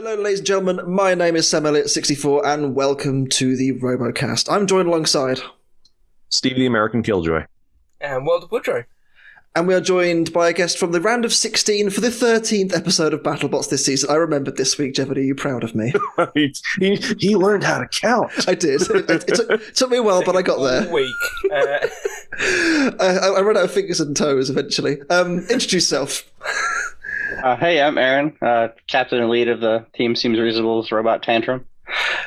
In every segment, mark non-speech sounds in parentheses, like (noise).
Hello, ladies and gentlemen. My name is Sam Elliott64, and welcome to the RoboCast. I'm joined alongside, Steve the American Killjoy. And World of Woodrow. and we are joined by a guest from the round of 16 for the 13th episode of BattleBots this season. I remembered this week, Jeff. Are you proud of me? (laughs) he, he, he learned how to count. I did. It, it, it took, it took me a while, but I got there. week. (laughs) Uh, I, I ran out of fingers and toes eventually. Um, introduce yourself. (laughs) (laughs) Uh, hey, I'm Aren, uh, captain and lead of the team Seems Reasonable's Robot Tantrum.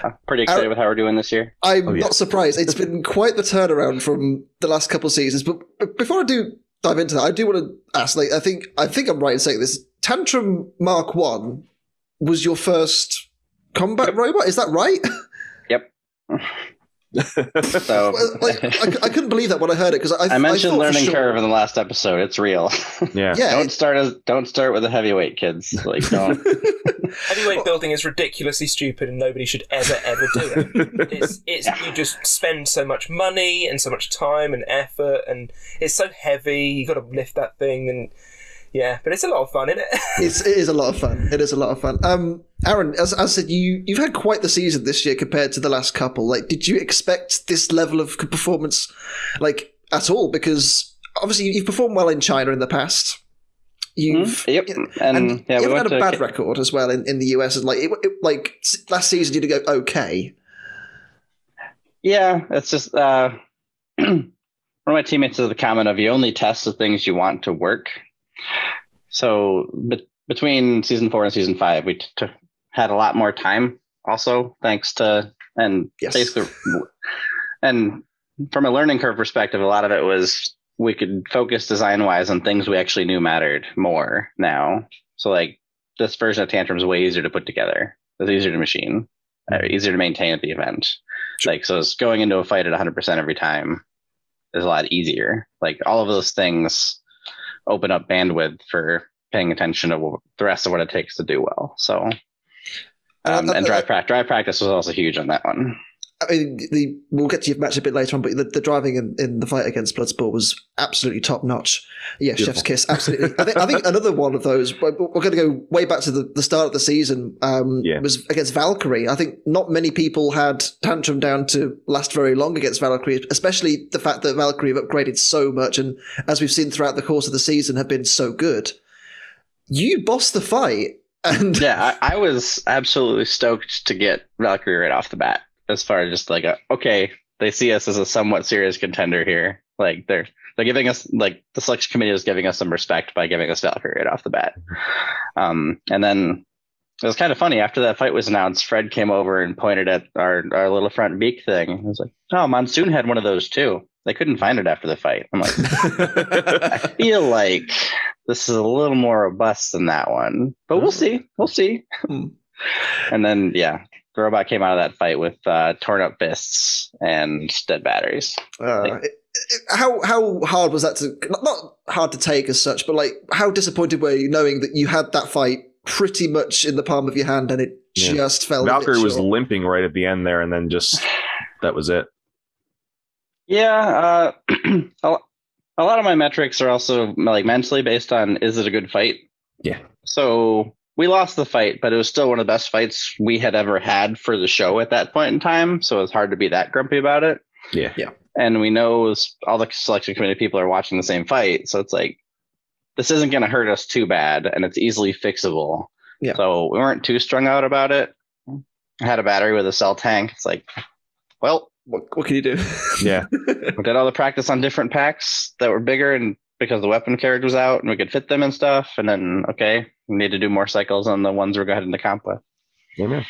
Uh, pretty excited Aren- with how we're doing this year. I'm Oh, yeah. not surprised. It's been quite the turnaround from the last couple of seasons. But but before I do dive into that, I do want to ask. Like, I think I think I'm right in saying this. Tantrum Mark One was your first combat robot. Is that right? (laughs) (laughs) So like, I, I couldn't believe that when I heard it because I, I mentioned thought for learning sure- curve in the last episode. It's real. (laughs) Yeah. Yeah, don't start as don't start with a heavyweight, kids. Like don't. (laughs) heavyweight building is ridiculously stupid, and nobody should ever, ever do it. It's, it's you just spend so much money and so much time and effort, and it's so heavy. You got to lift that thing, and yeah, but it's a lot of fun, isn't it? (laughs) it's, it is a lot of fun. It is a lot of fun. Um, Aren, as, as I said, you you've had quite the season this year compared to the last couple. Like, did you expect this level of performance, like at all? Because obviously you've performed well in China in the past. You've yep. and, And, yeah, you we haven't had a to bad record as well in, in the US. And like, it, it, like last season, you did go okay. Yeah, it's just uh, (clears throat) one of my teammates has the comment of you only test the things you want to work. So be- between season four and season five, we t- t- had a lot more time. Also, thanks to and Yes. basically, and from a learning curve perspective, a lot of it was we could focus design wise on things we actually knew mattered more now. So like this version of Tantrum is way easier to put together. It's easier to machine, uh, easier to maintain at the event. Like so, it's going into a fight at 100% every time is a lot easier. Like all of those things open up bandwidth for paying attention to the rest of what it takes to do well. So, um, Uh, uh, and uh, drive practice, drive practice was also huge on that one. I mean, the, we'll get to your match a bit later on, but the, the driving in, in the fight against Bloodsport was absolutely top notch. Yeah, Beautiful. Chef's Kiss, absolutely. I, think, I think another one of those, we're going to go way back to the, the start of the season, um, Yeah. was against Valkyrie. I think not many people had Tantrum down to last very long against Valkyrie, especially the fact that Valkyrie have upgraded so much and, as we've seen throughout the course of the season, have been so good. You bossed the fight. And yeah, I, I was absolutely stoked to get Valkyrie right off the bat. As far as just like, a, okay, they see us as a somewhat serious contender here. Like they're they're giving us like the selection committee is giving us some respect by giving us Valkyrie right off the bat. Um, and then it was kind of funny after that fight was announced. Fred came over and pointed at our our little front beak thing. I was like, oh, Monsoon had one of those too. They couldn't find it after the fight. I'm like, I (laughs) feel like this is a little more robust than that one, but we'll see. We'll see. Hmm. and then, yeah, the robot came out of that fight with uh, torn up fists and dead batteries. Uh, it- it- how how hard was that to not, not hard to take as such, but like how disappointed were you knowing that you had that fight pretty much in the palm of your hand and it Yeah. just fell. a bit Valkyrie was short? limping right at the end there, and then just (sighs) that was it. Yeah, uh, (clears throat) a a lot of my metrics are also like mentally based on is it a good fight? Yeah. So we lost the fight, but it was still one of the best fights we had ever had for the show at that point in time. So it's hard to be that grumpy about it. Yeah. Yeah. and we know all the selection committee people are watching the same fight so it's like this isn't going to hurt us too bad and it's easily fixable Yeah. so we weren't too strung out about it I had a battery with a cell tank it's like well What, what can you do? Yeah. we (laughs) did all the practice on different packs that were bigger and because the weapon carriage was out and we could fit them and stuff and then okay we need to do more cycles on the ones we're going into comp with Amen.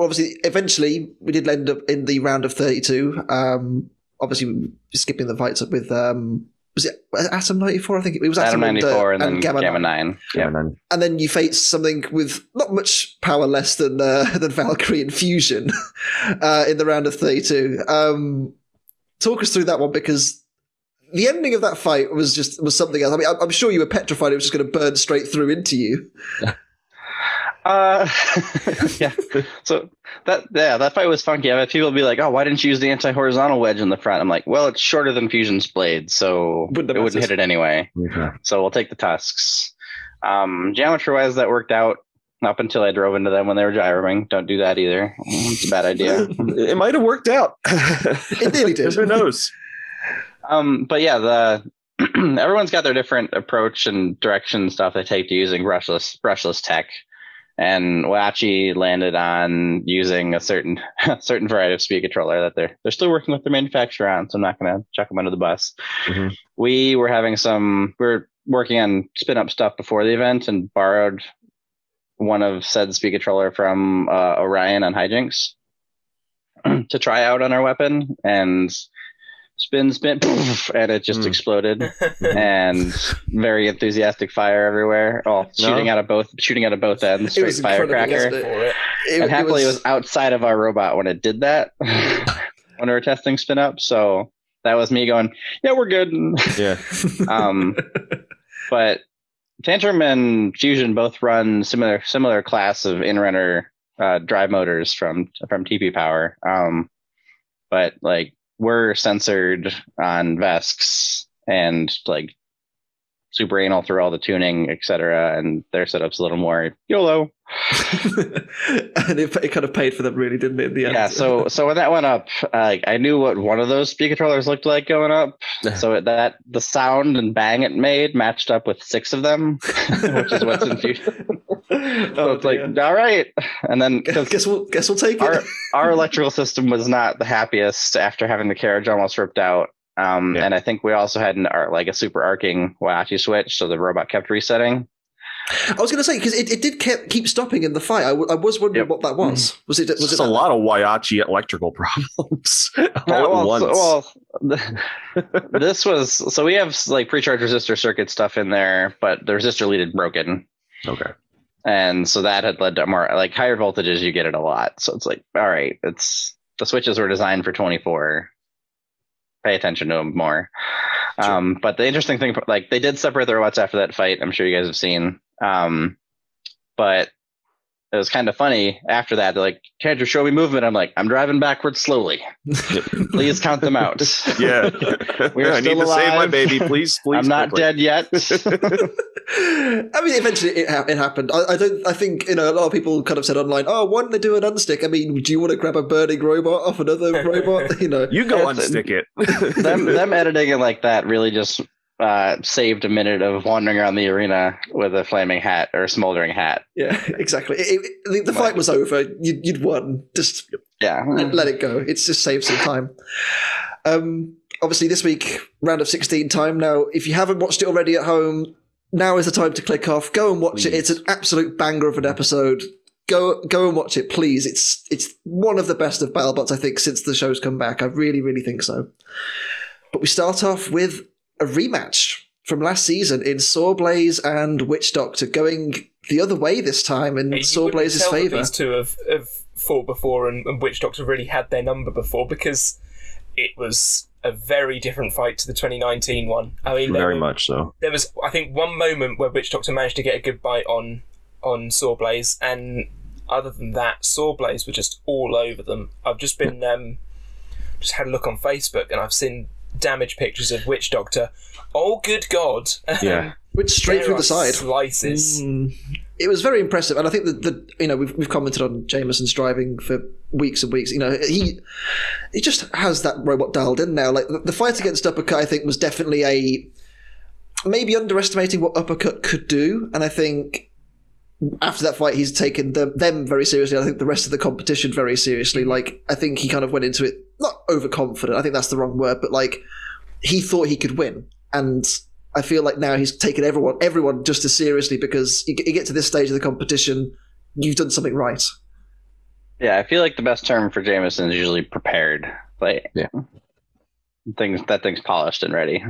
obviously, eventually, we did end up in the round of thirty-two. Um, obviously, skipping the fights up with um, was it Atom ninety-four? I think it was Atom and, 94 and, uh, then Gamma, Gamma, 9. 9 Yeah. yeah And then and then you faced something with not much power less than uh, (laughs) than Valkyrie and Fusion (laughs) uh, in the round of thirty-two. Um, talk us through that one because the ending of that fight was just was something else. I mean, I'm, I'm sure you were petrified it was just going to burn straight through into you. (laughs) Uh, (laughs) yeah. So that yeah, that fight was funky. I've had people be like, "Oh, why didn't you use the anti-horizontal wedge in the front?" I'm like, "Well, it's shorter than Fusion's blade, so Wouldn't it wouldn't hit it anyway. okay. So we'll take the tusks." Um, geometry-wise, that worked out. up until I drove into them when they were gyrating. Don't do that either. It's a bad idea. (laughs) it might have worked out. It nearly did. Who knows? Um, but yeah, the (clears throat) everyone's got their different approach and direction and stuff they take to using brushless brushless tech. And Whyachi landed on using a certain (laughs) certain variety of speed controller that they're they're still working with the manufacturer on, so I'm not gonna chuck them under the bus. Mhm. We were having some we were working on spin up stuff before the event and borrowed one of said speed controller from uh, Orion on hijinks (clears throat) to try out on our weapon and spin spin poof, and it just Mm. exploded (laughs) and very enthusiastic fire everywhere oh shooting No. out of both shooting out of both ends It straight firecracker wasn't it. It, and happily it was, was- outside of our robot when it did that (laughs) when we were testing spin up so that was me going yeah we're good Yeah. (laughs) um, but Tantrum and Fusion both run similar similar class of inrunner uh, drive motors from from TP Power. Um, but like we're sensored on VESCs and like super anal through all the tuning, etc. And their setup's a little more YOLO. (laughs) (laughs) and it, it kind of paid for them, really, didn't it? In the end. Yeah. So (laughs) so when that went up, uh, I knew what one of those speed controllers looked like going up. So that the sound and bang it made matched up with six of them, which is what's in Fusion. So oh, it's like, all right. And then guess we'll guess we'll take it. our our electrical system was not the happiest after having the carriage almost ripped out. Um, Yeah. and I think we also had an ar- like a super arcing Whyachi switch, so the robot kept resetting. I was going to say because it, it did keep, keep stopping in the fight. I, w- I was wondering Yep. what that was. Was it? It's Was it a lot of Whyachi electrical (laughs) problems all Uh, at once. so- well, this was so we have like pre-charge resistor circuit stuff in there, but the resistor lead had broken. okay. and so that had led to more like higher voltages you get it a lot so it's like all right it's the switches were designed for 24 pay attention to them more. Um but the interesting thing like they did separate the robots after that fight i'm sure you guys have seen. Um but it was kind of funny after that they're like can't you show me movement i'm like i'm driving backwards slowly (laughs) please count them out Yeah. (laughs) We are I need still to save my baby. Please, please. i'm not quickly. dead yet (laughs) I mean, eventually it, ha- it happened. I, I don't. I think you know a lot of people kind of said online, "Oh, why don't they do an unstick?" I mean, do you want to grab a burning robot off another robot? You know, You go It's- unstick it. them them editing it like that really just uh, saved a minute of wandering around the arena with a flaming hat or a smoldering hat. yeah, (laughs) exactly. It, it, the, the fight was over. You'd, you'd won. Just Yeah, let, let it go. It's just saved some time. Um, obviously, this week, round of 16 time. Now, if you haven't watched it already at home, now is the time to click off. Go and watch it. It's an absolute banger of an episode. Go, go and watch it, please. It's it's one of the best of BattleBots, I think, since the show's come back. I really, really think so. But we start off with a rematch from last season in Sawblaze and Witch Doctor, going the other way this time in You Sawblaze's favour. These two have, have fought before, and, and Witch Doctor really had their number before because it was a very different fight to the 2019 one. I mean, Very were- much so. there was I think one moment where Witch Doctor managed to get a good bite on on Sawblaze, and other than that, Sawblaze were just all over them. I've just been um, just had a look on Facebook, and I've seen damage pictures of Witch Doctor. Oh, good God! Yeah. (laughs) Which straight There through the side. slices. Mm. It was very impressive, and I think that the you know we've we've commented on Jamison's driving for weeks and weeks. You know he he just has that robot dialed in now. Like the, the fight against Uppercut, I think was definitely a maybe underestimating what Uppercut could do, and I think after that fight he's taken them, them very seriously. I think the rest of the competition very seriously. Like I think he kind of went into it not overconfident. I think that's the wrong word, but like he thought he could win, and I feel like now he's taken everyone everyone just as seriously because you, get- you get to this stage of the competition, you've done something right. yeah. I feel like the best term for Jamison is usually prepared. Like Yeah. things that thing's polished and ready.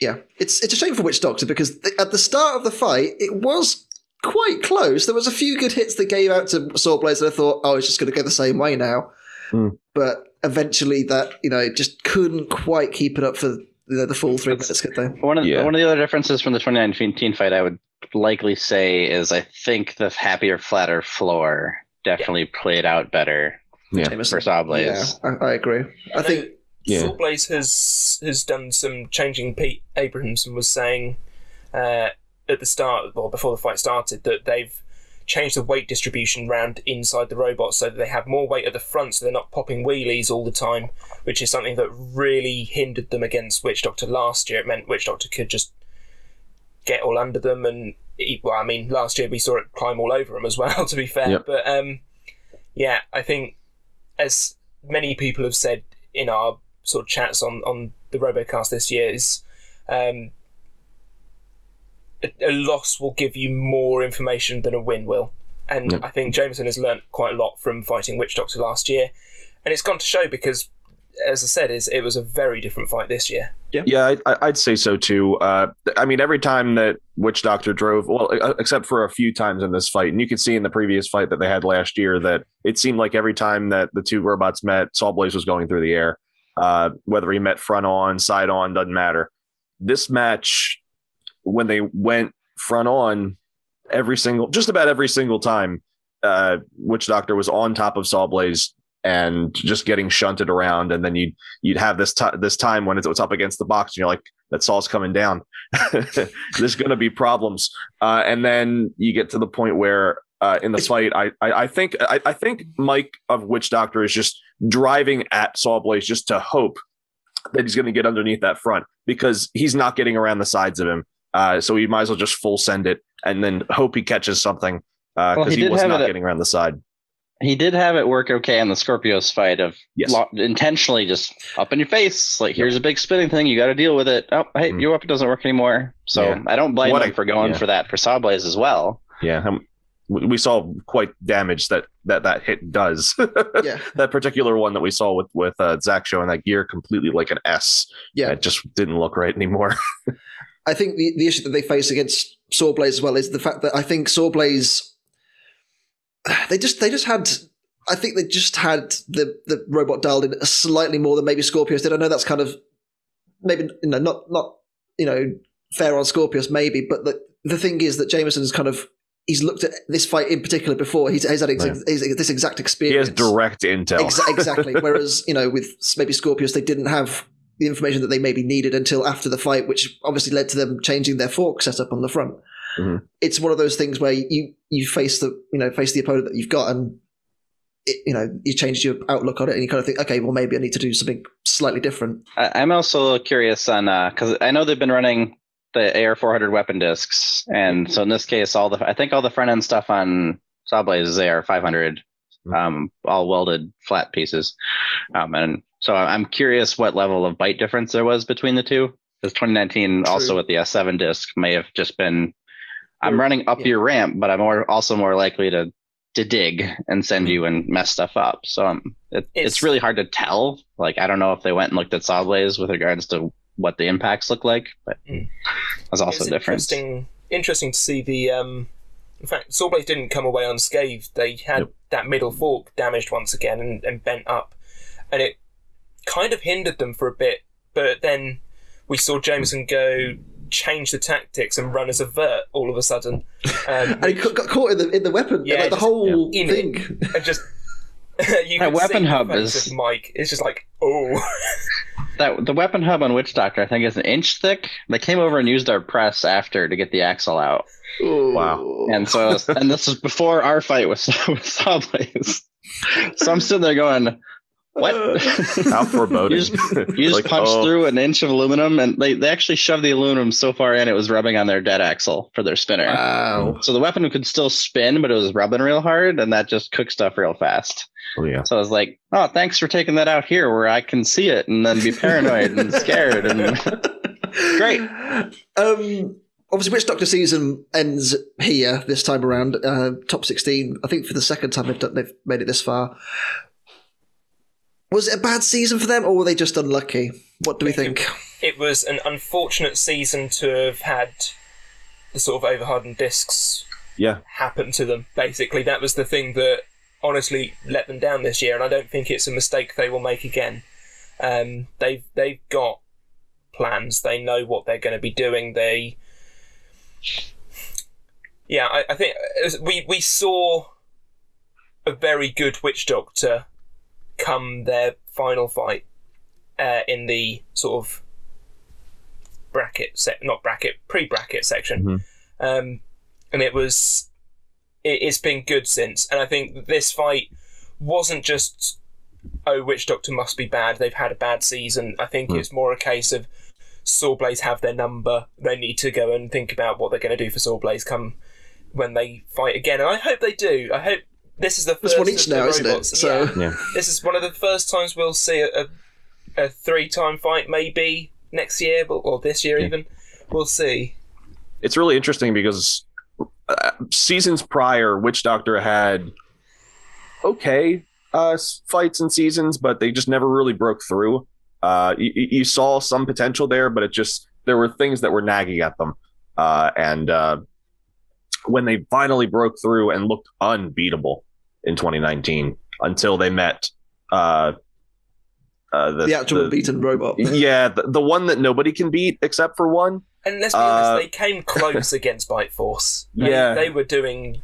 Yeah, it's it's a shame for Witch Doctor because th- at the start of the fight it was quite close. There was a few good hits that gave out to Sawblaze, and I thought, oh, it's just going to go the same way now. Hmm. But eventually, that you know, just couldn't quite keep it up for you know, the full three minutes. Could they? One of Yeah. one of the other differences from the 2019 fight, I would likely say, is I think the happier, flatter floor definitely played out better Yeah. For Sawblaze. Yeah, I, I agree. I think Yeah. Sawblaze has has done some changing. Pete Abrahamson was saying uh, at the start, or before the fight started, that they've changed the weight distribution round inside the robot so that they have more weight at the front, so they're not popping wheelies all the time, which is something that really hindered them against Witch Doctor last year. It meant Witch Doctor could just get all under them, and eat, well, I mean, last year we saw it climb all over them as well. (laughs) To be fair, Yep. but um, yeah, I think as many people have said in our sort of chats on on the Robocast this year is. Um, a, a loss will give you more information than a win will. And Yep. I think Jamison has learnt quite a lot from fighting Witch Doctor last year. And it's gone to show because, as I said, is it was a very different fight this year. Yeah, I, I- I'd say so too. Uh, I mean, every time that Witch Doctor drove, well, uh, except for a few times in this fight, and you could see in the previous fight that they had last year that it seemed like every time that the two robots met, Sawblaze was going through the air. Uh, whether he met front on, side on, doesn't matter. This match, when they went front on, every single, just about every single time, uh, Witch Doctor was on top of Sawblaze and just getting shunted around, and then you'd you'd have this ti this time when it's, it's up against the box, and you're like, that Saw's coming down. (laughs) There's going to be problems, uh, and then you get to the point where uh, in the fight, I I, I think I, I think Mike of Witch Doctor is just driving at Sawblaze just to hope that he's going to get underneath that front because he's not getting around the sides of him. Uh, so he might as well just full send it and then hope he catches something because Well, he he, was not getting around the side. He did have it work okay on the Scorpius fight of Yes. lo- intentionally just up in your face. Like, here's a big spinning thing. You got to deal with it. Oh, hey, Mhm. your weapon doesn't work anymore. So Yeah. I don't blame What him a- for going yeah. for that for Sawblaze as well. Yeah, we we saw quite damage that that that hit does. (laughs) Yeah, that particular one that we saw with with uh, Zach showing that gear completely like an S. yeah. it just didn't look right anymore. (laughs) I think the, the issue that they face against Sawblaze as well is the fact that I think Sawblaze they just they just had I think they just had the the robot dialed in slightly more than maybe Scorpius did. I know that's kind of maybe you know not not you know fair on Scorpius maybe, but the the thing is that Jamison's kind of he's looked at this fight in particular before. He's, he's had ex- he's- this exact experience. he has direct intel. Exa- exactly. (laughs) Whereas, you know, with maybe Scorpius, they didn't have the information that they maybe needed until after the fight, which obviously led to them changing their fork setup on the front. Mhm. It's one of those things where you you face the you know face the opponent that you've got, and it, you know you change your outlook on it, and you kind of think, okay, well maybe I need to do something slightly different. I, I'm also curious on because I know they've been running the AR400 weapon discs, and so in this case, all the I think all the front end stuff on Sawblaze is AR500, um, all welded flat pieces, um, and so I'm curious what level of bite difference there was between the two. Because 2019 also with the S7 disc may have just been I'm Or- running up yeah. your ramp, but I'm more also more likely to to dig and send you and mess stuff up. So um, it, it's, It's- really hard to tell. Like I don't know if they went and looked at Sawblaze with regards to what the impacts look like, but Mm. that's also it's different. interesting interesting to see the um in fact Sawblaze didn't come away unscathed. They had Yep. that middle fork damaged once again and, and bent up. And it kind of hindered them for a bit, but then we saw Jamison go change the tactics and run as a vert all of a sudden. Um, (laughs) And he got got caught in the in the weapon, Yeah, like the just- whole yeah. In thing. (laughs) and just (laughs) you That weapon see hub is- Mike. It's just like oh That the weapon hub on Witch Doctor I think is an inch thick. They came over and used our press after to get the axle out, Wow. and so and this was before our fight with with Sawblaze. So I'm sitting there going, "What?" (laughs) How foreboding. You just- You just Like, punched oh. through an inch of aluminum, and they, they actually shoved the aluminum so far in it was rubbing on their dead axle for their spinner. Wow. So the weapon could still spin, but it was rubbing real hard, and that just cooked stuff real fast. Oh, yeah. So I was like, "Oh, thanks for taking that out here where I can see it and then be paranoid and scared." And (laughs) Great. Um, obviously, Witch Doctor season ends here this time around. Uh, top sixteen. I think for the second time they've done, they've made it this far. Was it a bad season for them, or were they just unlucky? What do we think? it was an unfortunate season to have had the sort of overhardened discs Yeah. happen to them. Basically, that was the thing that honestly let them down this year, and I don't think it's a mistake they will make again. Um, they've they've got plans. They know what they're going to be doing. They, yeah, I, I think as we we saw a very good witch doctor come their final fight uh, in the sort of bracket set, not bracket, pre-bracket section, Mhm. um, and it was it, it's been good since. And I think this fight wasn't just oh, Witch Doctor must be bad. They've had a bad season. I think Hmm. it's more a case of Sawblaze have their number. They need to go and think about what they're going to do for Sawblaze come when they fight again. And I hope they do. I hope this is the There's first one each of the now, isn't it? So- Yeah. Yeah. this is one of the first times we'll see a, a, a three-time fight, maybe next year, but or this year Yeah. even. We'll see. it's really interesting because uh, seasons prior, Witch Doctor had okay uh, fights and seasons, but they just never really broke through. Uh, you, you saw some potential there, but it just there were things that were nagging at them, uh, and uh, when they finally broke through and looked unbeatable in 2019 until they met uh, uh, the, the actual the- beaten robot. (laughs) yeah, the, the one that nobody can beat except for one. And let's be Uh, honest, they came close (laughs) against Bite Force. They, Yeah. they were doing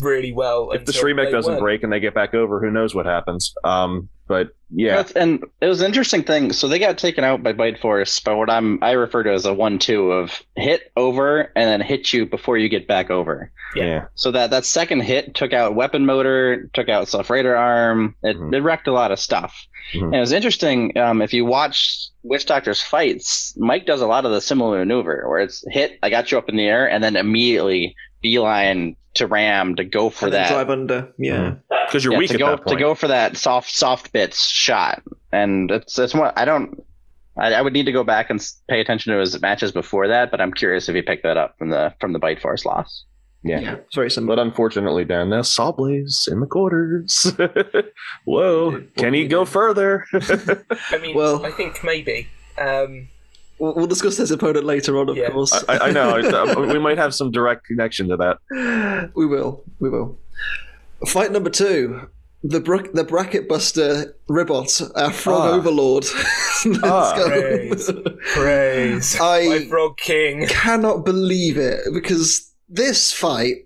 really well. if the until doesn't weren't. break and they get back over, who knows what happens? Um, but yeah, That's- and it was an interesting thing. So they got taken out by Bite Force by what I'm I refer to as a one-two of hit over and then hit you before you get back over. Yeah. yeah, So that that second hit took out weapon motor, took out self righting arm. It, Mhm. it wrecked a lot of stuff. Mhm. And it was interesting. Um, if you watch Witch Doctor's fights, Mike does a lot of the similar maneuver where it's hit, I got you up in the air, and then immediately beeline to ram to go for and then that. drive under. Yeah. because you're Yeah, weak to at go that point. to go for that soft soft bits shot, and it's it's one I don't. I, I would need to go back and pay attention to his matches before that, but I'm curious if he picked that up from the from the Bite Force loss. yeah. Yeah. It's very similar. But unfortunately, Dan, now Sawblaze in the quarters. (laughs) Whoa, can he go further? (laughs) (laughs) I mean, Well- I think maybe. Um, We'll, we'll discuss his opponent later on, of Yeah. course. I, I know we might have some direct connection to that. (laughs) we will. We will. Fight number two. The, bra- the bracket buster Ribbot, our frog Ah. overlord. (laughs) Let's Ah. go. Praise. praise. (laughs) I- My Frog King. cannot believe it because this fight,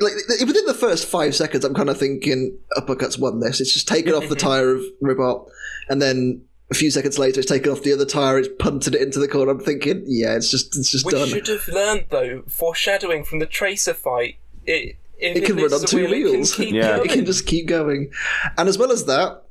like within the first five seconds, I'm kind of thinking uppercuts won this. It's just taken off the tire of Ribbot, and then a few seconds later, it's taken off the other tire. It's punted it into the corner. I'm thinking, yeah, it's just it's just We done. should have learned though, foreshadowing from the Tracer fight. It, if It can run on two wheel, it can wheels. keep Yeah. it can just keep going, and as well as that,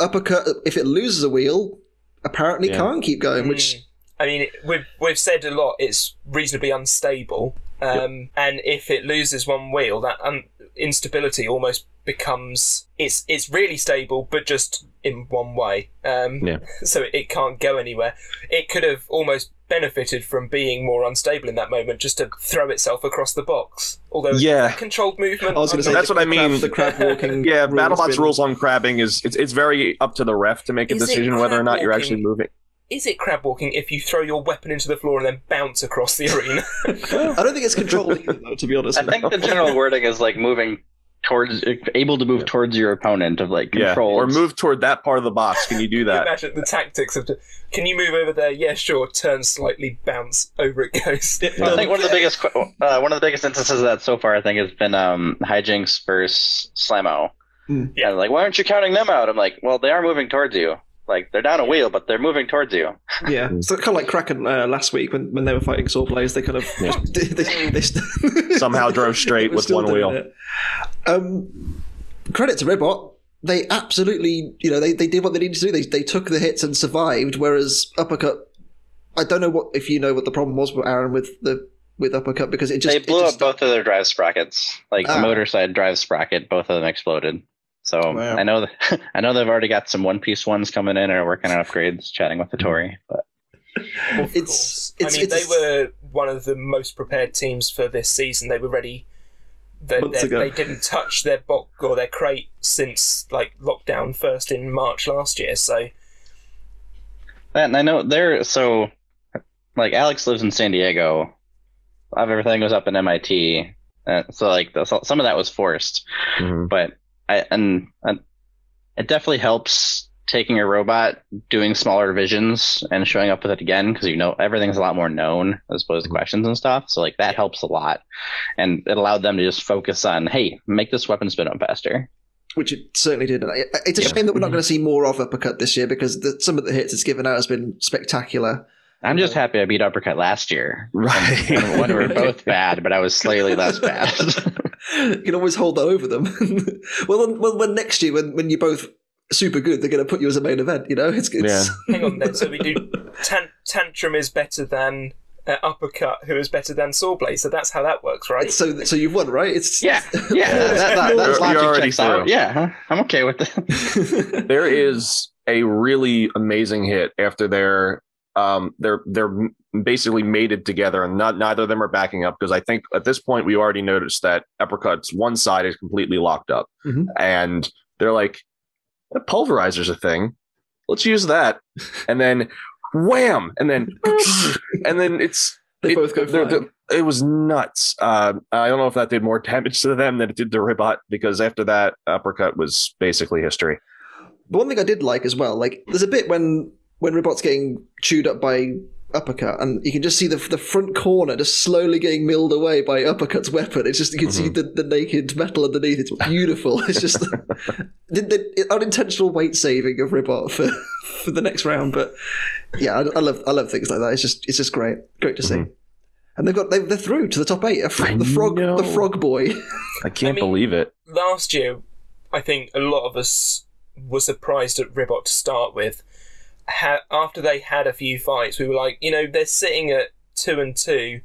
uppercut. If it loses a wheel, apparently Yeah. can't keep going. Which Mm. I mean, we've we've said a lot. It's reasonably unstable, um, and if it loses one wheel, that un- instability almost becomes it's it's really stable, but just in one way. Um, Yeah. (laughs) So it, it can't go anywhere. It could have almost benefited from being more unstable in that moment, just to throw itself across the box. Although Yeah. controlled movement. I was going to say That's what I crab- mean. The crab (laughs) walking. (laughs) Yeah, rule's BattleBot's been- rules on crabbing is it's, it's very up to the ref to make a Is decision whether or not you're crab actually moving. Is it crab walking if you throw your weapon into the floor and then bounce across the arena? I don't think it's controlled either, though. To be honest, I think the general wording is like moving towards, able to move towards your opponent of like Yeah, control or move toward that part of the box. Can you do Can you that? (laughs) imagine the tactics of, can you move over there? Yeah, sure. Turn slightly, bounce over it goes. I think one of the biggest uh, one of the biggest instances of that so far, I think, has been um, hijinks versus SlamMow. Hmm. Yeah, like why aren't you counting them out? I'm like, well, they are moving towards you. Like they're down a wheel, but they're moving towards you. Yeah, (laughs) so kind of like Kraken uh, last week when, when they were fighting Sawblaze, they kind of Yeah. (laughs) they, they, they st- (laughs) Somehow drove straight with one wheel. it. Um, credit to Ribbot, they absolutely you know they, they did what they needed to do. They they took the hits and survived. Whereas uppercut, I don't know what if you know what the problem was with Aren with the with uppercut because it just they blew it up just both of their drive sprockets. Like Ah. the motor side drive sprocket, both of them exploded. So Wow. I know that (laughs) I know they've already got some one piece ones coming in and are working on upgrades. Chatting with the Tory, but Of It's- it's- I mean, it's- they were one of the most prepared teams for this season. They were ready. They, they, didn't touch their box or their crate since like lockdown first in March last year. So and I know they're so like Alex lives in San Diego. Everything was up in MIT, uh, so like the, so- some of that was forced. Mhm. but I and, and it definitely helps taking a robot, doing smaller divisions, and showing up with it again because you know everything's a lot more known as opposed to mm-hmm. questions and stuff. So like that helps a lot, and it allowed them to just focus on, hey, make this weapon spin up faster. which it certainly did. It's a shame that we're not mm-hmm. going to see more of uppercut this year because the, some of the hits it's given out has been spectacular. I'm just happy I beat Uppercut last year. Right. When, when we were (laughs) both bad, but I was slightly less bad. (laughs) (laughs) you can always hold that over them. well, when, when, when next year, when, when you're both super good, they're going to put you as a main event. You know, it's, it's Hang on then. So we do tan- Tantrum is better than uh, Uppercut, who is better than Sawblaze. So that's how that works, right? so so you've won, right? It's yeah, yeah, that, that, that You're- logic you're already checks out. Yeah, huh? I'm okay with that. there is a really amazing hit after they're um they're they're basically mated together and not neither of them are backing up because I think at this point we already noticed that uppercuts one side is completely locked up Mhm. and they're like the pulverizer's a thing let's use that and then wham and then (laughs) and then it's they it- both go they're- they're- it was nuts. Uh, I don't know if that did more (laughs) damage to them than it did to Ribbot because after that uppercut was basically history. But one thing I did like as well, like there's a bit when when Ribbot's getting chewed up by Uppercut, and you can just see the the front corner just slowly getting milled away by Uppercut's weapon. It's just you can see the, the naked metal underneath. It's beautiful. (laughs) It's just (laughs) the, the unintentional weight saving of Ribbot for (laughs) for the next round. But yeah, I, I love I love things like that. It's just it's just great, great to see. Mhm. And they've got they, they're through to the top eight. Fr- the frog, know. the frog boy. I can't I mean- believe it. Last year, I think a lot of us were surprised at Ribbot to start with. Ha- after they had a few fights, we were like, you know, they're sitting at two and two.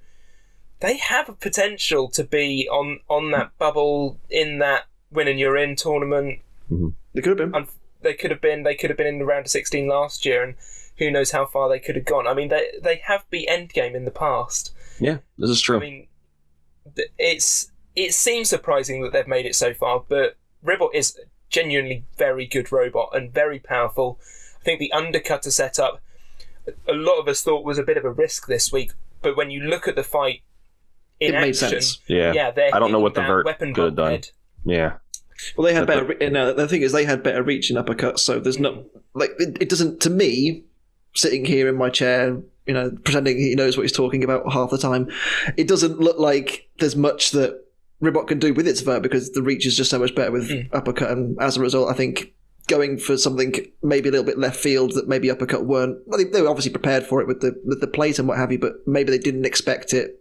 They have a potential to be on on that bubble in that win and you're in tournament. Mm-hmm. They could have been. And they could have been they could have been in the round of 16 last year, and who knows how far they could have gone. I mean, they they have beat Endgame in the past. Yeah, this is true. I mean, it's it seems surprising that they've made it so far, but Ribbot is genuinely very good robot and very powerful. I think the undercutter setup, a lot of us thought was a bit of a risk this week, but when you look at the fight in It made action, sense. yeah. yeah, they're I don't know what the that vert weapon could have done. bulkhead. Yeah. Well, they had But better. No, the thing is, they had better reach in uppercuts. So there's no like it, it doesn't to me. Sitting here in my chair, you know, pretending he knows what he's talking about half the time, it doesn't look like there's much that Ribbot can do with its vert because the reach is just so much better with Mm. uppercut, and as a result, I think going for something maybe a little bit left field that maybe uppercut weren't. Well, they, they were obviously prepared for it with the with the plate and what have you, but maybe they didn't expect it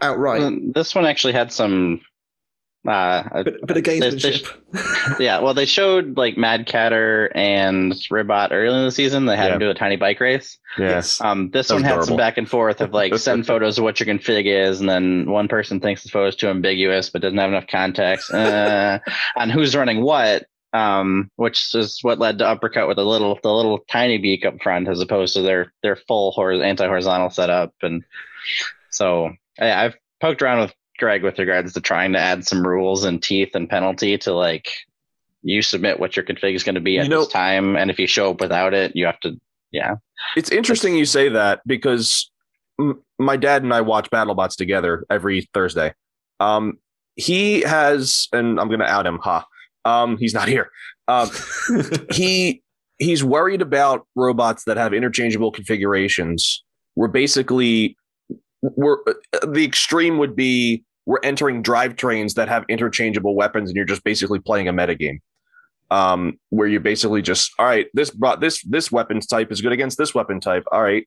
outright. Well, This one actually had some. Uh, a- Bit, bit of they- they- (laughs) yeah, well, they showed like Mad Catter and Ribbot early in the season. They had Yeah. him do a tiny bike race. Yes. Um, this That one was had some back and forth of like (laughs) send photos of what your config is, and then one person thinks the photo is too ambiguous but doesn't have enough context uh, on who's running what. Um, which is what led to uppercut with a little the little tiny beak up front as opposed to their their full hor- anti horizontal setup, and so I, I've poked around with Greg with regards to trying to add some rules and teeth and penalty to like you submit what your config is going to be at You know- this time, and if you show up without it, you have to yeah. It's interesting you say that because m- my dad and I watch BattleBots together every Thursday. Um, he has, and I'm going to out him. Ha. Um, he's not here. Um, (laughs) he he's worried about robots that have interchangeable configurations. Where basically, we're the extreme would be we're entering drivetrains that have interchangeable weapons, and you're just basically playing a metagame um, where you basically just all right, this brought this this weapons type is good against this weapon type. All right,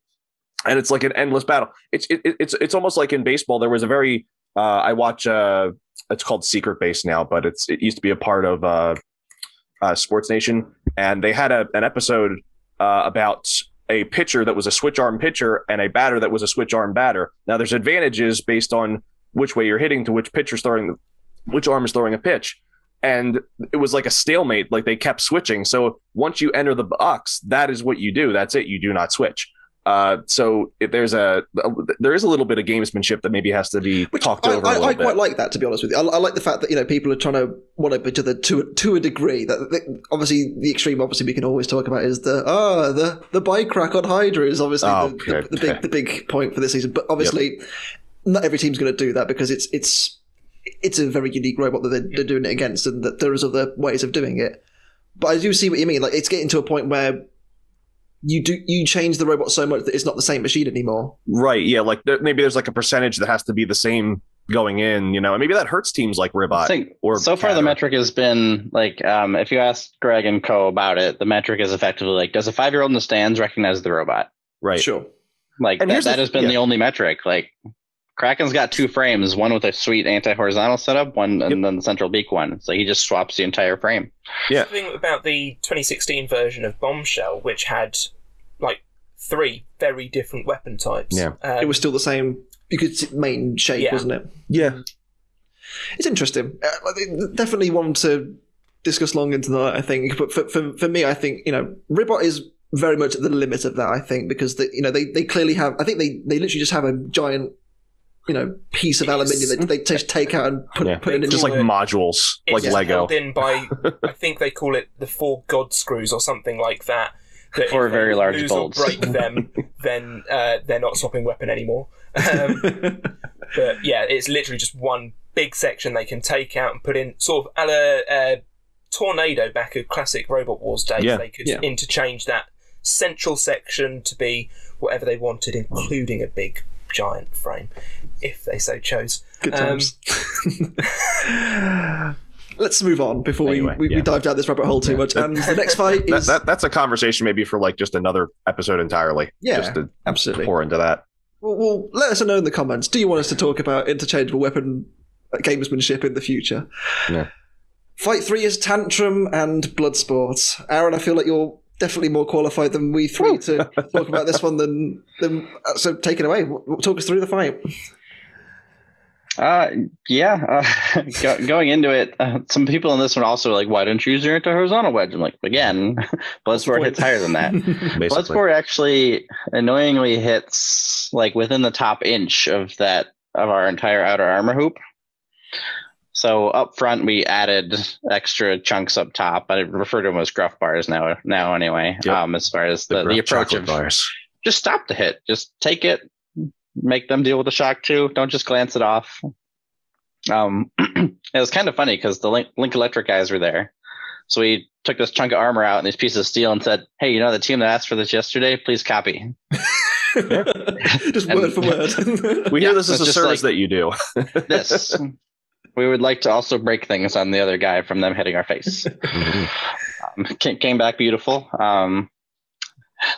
and it's like an endless battle. It's it, it's it's almost like in baseball. There was a very uh, I watch uh, it's called Secret Base now, but it's it used to be a part of uh, uh, Sports Nation, and they had a, an episode uh, about a pitcher that was a switch arm pitcher and a batter that was a switch arm batter. Now there's advantages based on which way you're hitting to which pitcher's throwing, which arm is throwing a pitch. And it was like a stalemate like they kept switching. So once you enter the box that is what you do. That's it. You do not switch uh, so there's a, there is a little bit of gamesmanship that maybe has to be talked I, over a I, I bit. quite like that, to be honest with you. I, I like the fact that you know people are trying to one up each other to to a degree. That, that obviously the extreme, obviously we can always talk about is the ah the the bike rack on Hydra is obviously Oh, the, the, okay, the big okay. the big point for this season. But obviously, not every team's going to do that because it's it's it's a very unique robot that they're, they're doing it against, and that there is other ways of doing it. But I do see what you mean. Like it's getting to a point where you do you change the robot so much that it's not the same machine anymore. right yeah like there, maybe there's like a percentage that has to be the same going in you know and maybe that hurts teams like I Ribbot think or so far the Catter. metric has been like um, if you ask Greg and Co about it, the metric is effectively like does a five year old in the stands recognize the robot? right Sure. Like And that, here's the has been yeah. the only metric. Like Kraken's got two frames, one with a sweet anti-horizontal setup, one and then the central beak one. So he just swaps the entire frame. Yeah. Something about the 2016 version of Bombshell, which had like three very different weapon types. Yeah. Um, it was still the same. You could see main shape, Yeah. wasn't it? Yeah. It's interesting. Uh, definitely one to discuss long into that. I think, but for, for for me, I think you know, Ribbot is very much at the limit of that. I think because they, you know they, they clearly have. I think they, they literally just have a giant, you know, piece of It's- aluminium that they (laughs) just take out and put Yeah. put it in. Just like Cool. modules, it's like Lego. held in by, (laughs) I think they call it the four god screws or something like that. that Four if they very large lose bolts. Or break them, (laughs) then uh, they're not swapping weapon anymore. Um, but yeah, it's literally just one big section they can take out and put in, sort of a la, uh, tornado back at classic Robot Wars days. Yeah. They could Yeah. interchange that central section to be whatever they wanted, including a big giant frame, if they so chose. Good Um, times. (laughs) Let's move on before Anyway, we, we, yeah. we dive down this rabbit hole too Yeah. much. And the next (laughs) fight That, is that that's a conversation maybe for like just another episode entirely. Yeah, just to absolutely. pour into that. Well, well, let us know in the comments. Do you want us to talk about interchangeable weapon uh, gamesmanship in the future? Yeah. Fight three is Tantrum and Bloodsport. Aren, I feel like you're definitely more qualified than we three to talk about this one. Than, than uh, so, take it away. W- w- Talk us through the fight. Uh, yeah. Uh, (laughs) go, going into it, uh, some people in this one also were like, "Why don't you use your anti-horizontal wedge?" I'm like, again, (laughs) Bloodsport hits higher than that. (laughs) Basically. Bloodsport actually annoyingly hits like within the top inch of that of our entire outer armor hoop. So up front, we added extra chunks up top. I refer to them as gruff bars now. Now, anyway, Yep. um, as far as the, the, gruff approach of bars. just stop the hit, just take it, make them deal with the shock too. Don't just glance it off. Um, (clears throat) it was kind of funny because the Link, Lincoln Electric guys were there, so we took this chunk of armor out and these pieces of steel and said, "Hey, you know the team that asked for this yesterday? Please copy." (laughs) Just word for word. (laughs) We Yeah, hear this is a service like- that you do. this. (laughs) we would like to also break things on the other guy from them hitting our face. (laughs) um, came back beautiful. Um,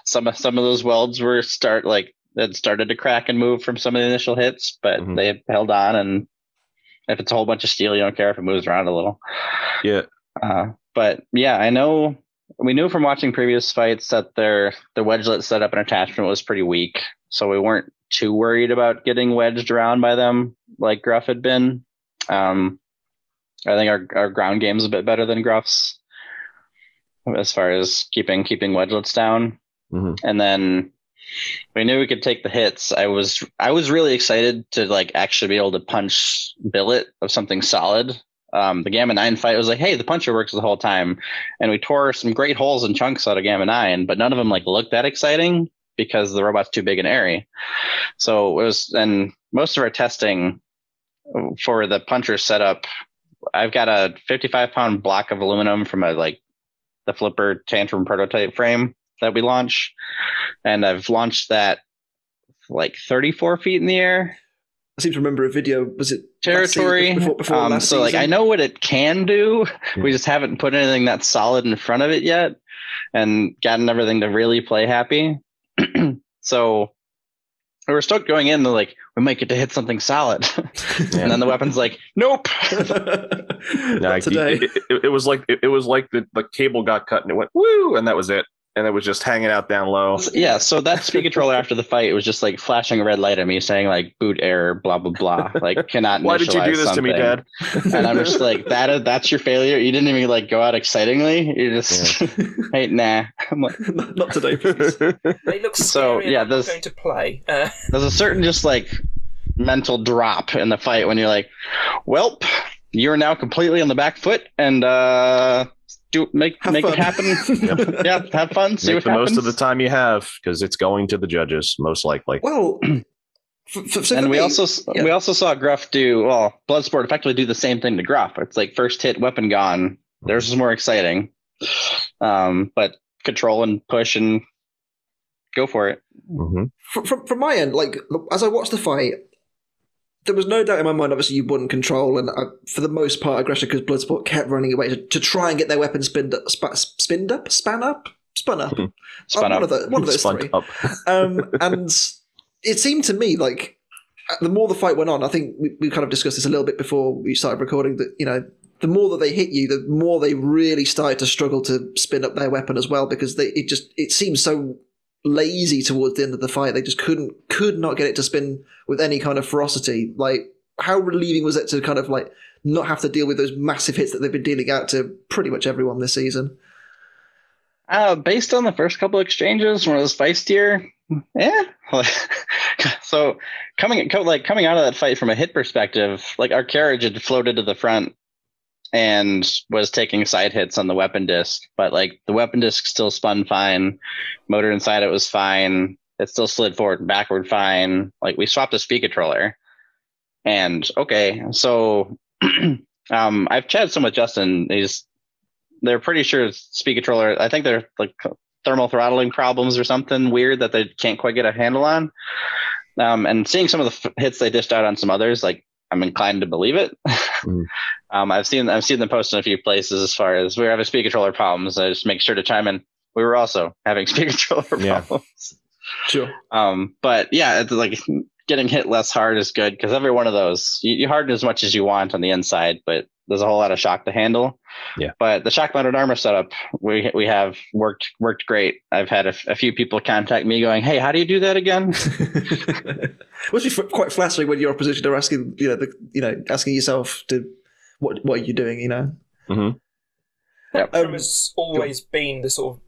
some of some of those welds were start like that started to crack and move from some of the initial hits, but Mhm. they held on. And if it's a whole bunch of steel, you don't care if it moves around a little. yeah. Uh, but yeah, I know we knew from watching previous fights that their their wedgelet setup and attachment was pretty weak, so we weren't too worried about getting wedged around by them like Gruff had been. Um, I think our our ground game's a bit better than Gruff's as far as keeping keeping wedgelets down. Mhm. And then we knew we could take the hits. I was I was really excited to like actually be able to punch billet of something solid. Um, the Gamma Nine fight was like, hey, the puncher works the whole time, and we tore some great holes and chunks out of Gamma Nine, but none of them like looked that exciting because the robot's too big and airy. So it was, and most of our testing for the puncher setup, I've got a 55 pound block of aluminum from a like the Flipper Tantrum prototype frame that we launch, and I've launched that like 34 feet in the air I seem to remember a video. Was it territory. before, before um, last so like? I know what it can do. Yeah. We just haven't put anything that's solid in front of it yet, and gotten everything to really play happy. (clears throat) so we were stoked going in. They're like, we might get to hit something solid, (laughs) and then the weapon's like, nope. (laughs) Not Like, today. It, it, it was like it, it was like the, the cable got cut and it went woo, and that was it. And it was just hanging out down low. yeah. So that speed controller after the fight was just like flashing a red light at me, saying like boot error, blah blah blah. Like cannot. Why did you do initialize this to me, something. Dad? And I'm just like that. That's your failure. You didn't even like go out excitingly. You just (laughs) hey nah. I'm like, (laughs) not, not today, please. (laughs) They look So, yeah, and I'm not those- going to play. Uh, there's a certain just like mental drop in the fight when you're like, "Welp, you're now completely on the back foot and uh, do make Have make fun. it happen. (laughs) yeah, have fun. See Make what the happens. most of the time you have because it's going to the judges most likely. Well, (clears throat) for, for, and we me- also yeah. we also saw Gruff do well. Bloodsport effectively do the same thing to Gruff. It's like first hit, weapon gone. Theirs is more exciting, um, but control and push and go for it. hmm from, from, from my end, like as I watched the fight, there was no doubt in my mind. Obviously, you won control, and uh, for the most part, Aggression because Bloodsport kept running away to, to try and get their weapon spinned up, sp- spinned up, span up, spun up. Spun Uh, up. One of, the, one of those Spun three. up. (laughs) Um, and it seemed to me like uh, the more the fight went on, I think we, we kind of discussed this a little bit before we started recording. That you know, the more that they hit you, the more they really started to struggle to spin up their weapon as well because they it just it seemed so lazy towards the end of the fight. They just couldn't could not get it to spin with any kind of ferocity. Like how relieving was it to kind of like not have to deal with those massive hits that they've been dealing out to pretty much everyone this season. Uh, based on the first couple exchanges, when it was feistier, yeah. (laughs) so coming like coming out of that fight from a hit perspective, like our carriage had floated to the front and was taking side hits on the weapon disc, but like the weapon disc still spun fine, motor inside it was fine, it still slid forward and backward fine. Like we swapped a speed controller, and okay, so (clears throat) um, I've chatted some with Justin. He's they're pretty sure speed controller. I think they're like thermal throttling problems or something weird that they can't quite get a handle on. Um, and seeing some of the f- hits they dished out on some others, like I'm inclined to believe it. Mm. (laughs) um, I've seen I've seen them post in a few places as far as we are having speed controller problems. I just make sure to chime in. We were also having (laughs) speed controller problems. Yeah. Sure. Um, but yeah, it's like getting hit less hard is good because every one of those you, you harden as much as you want on the inside, but there's a whole lot of shock to handle. Yeah. But the shock mounted armor setup we we have worked worked great. I've had a, a few people contact me going, "Hey, how do you do that again?" (laughs) (laughs) Which is quite flattering when your opposition are asking, you know, the, you know, asking yourself to what what are you doing, you know. Mm-hmm. Yep. Um, has always been the sort of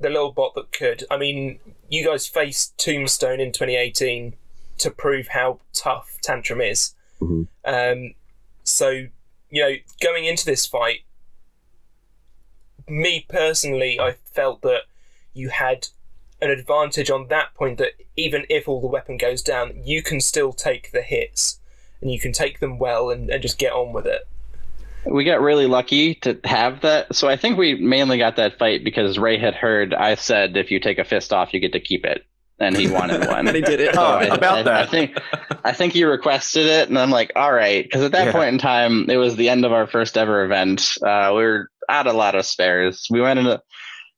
the little bot that could. I mean, you guys faced Tombstone in 2018 to prove how tough Tantrum is. Mm-hmm. Um, so you know, going into this fight, me personally, I felt that you had an advantage on that point that even if all the weapon goes down, you can still take the hits and you can take them well and, and just get on with it. We got really lucky to have that. So I think we mainly got that fight because Ray had heard I said if you take a fist off, you get to keep it and he wanted (laughs) one. and he did it. So oh, I, about I, that. I think I think he requested it, and I'm like, all right, because at that yeah. point in time, it was the end of our first ever event. Uh, we were out a lot of spares. We went into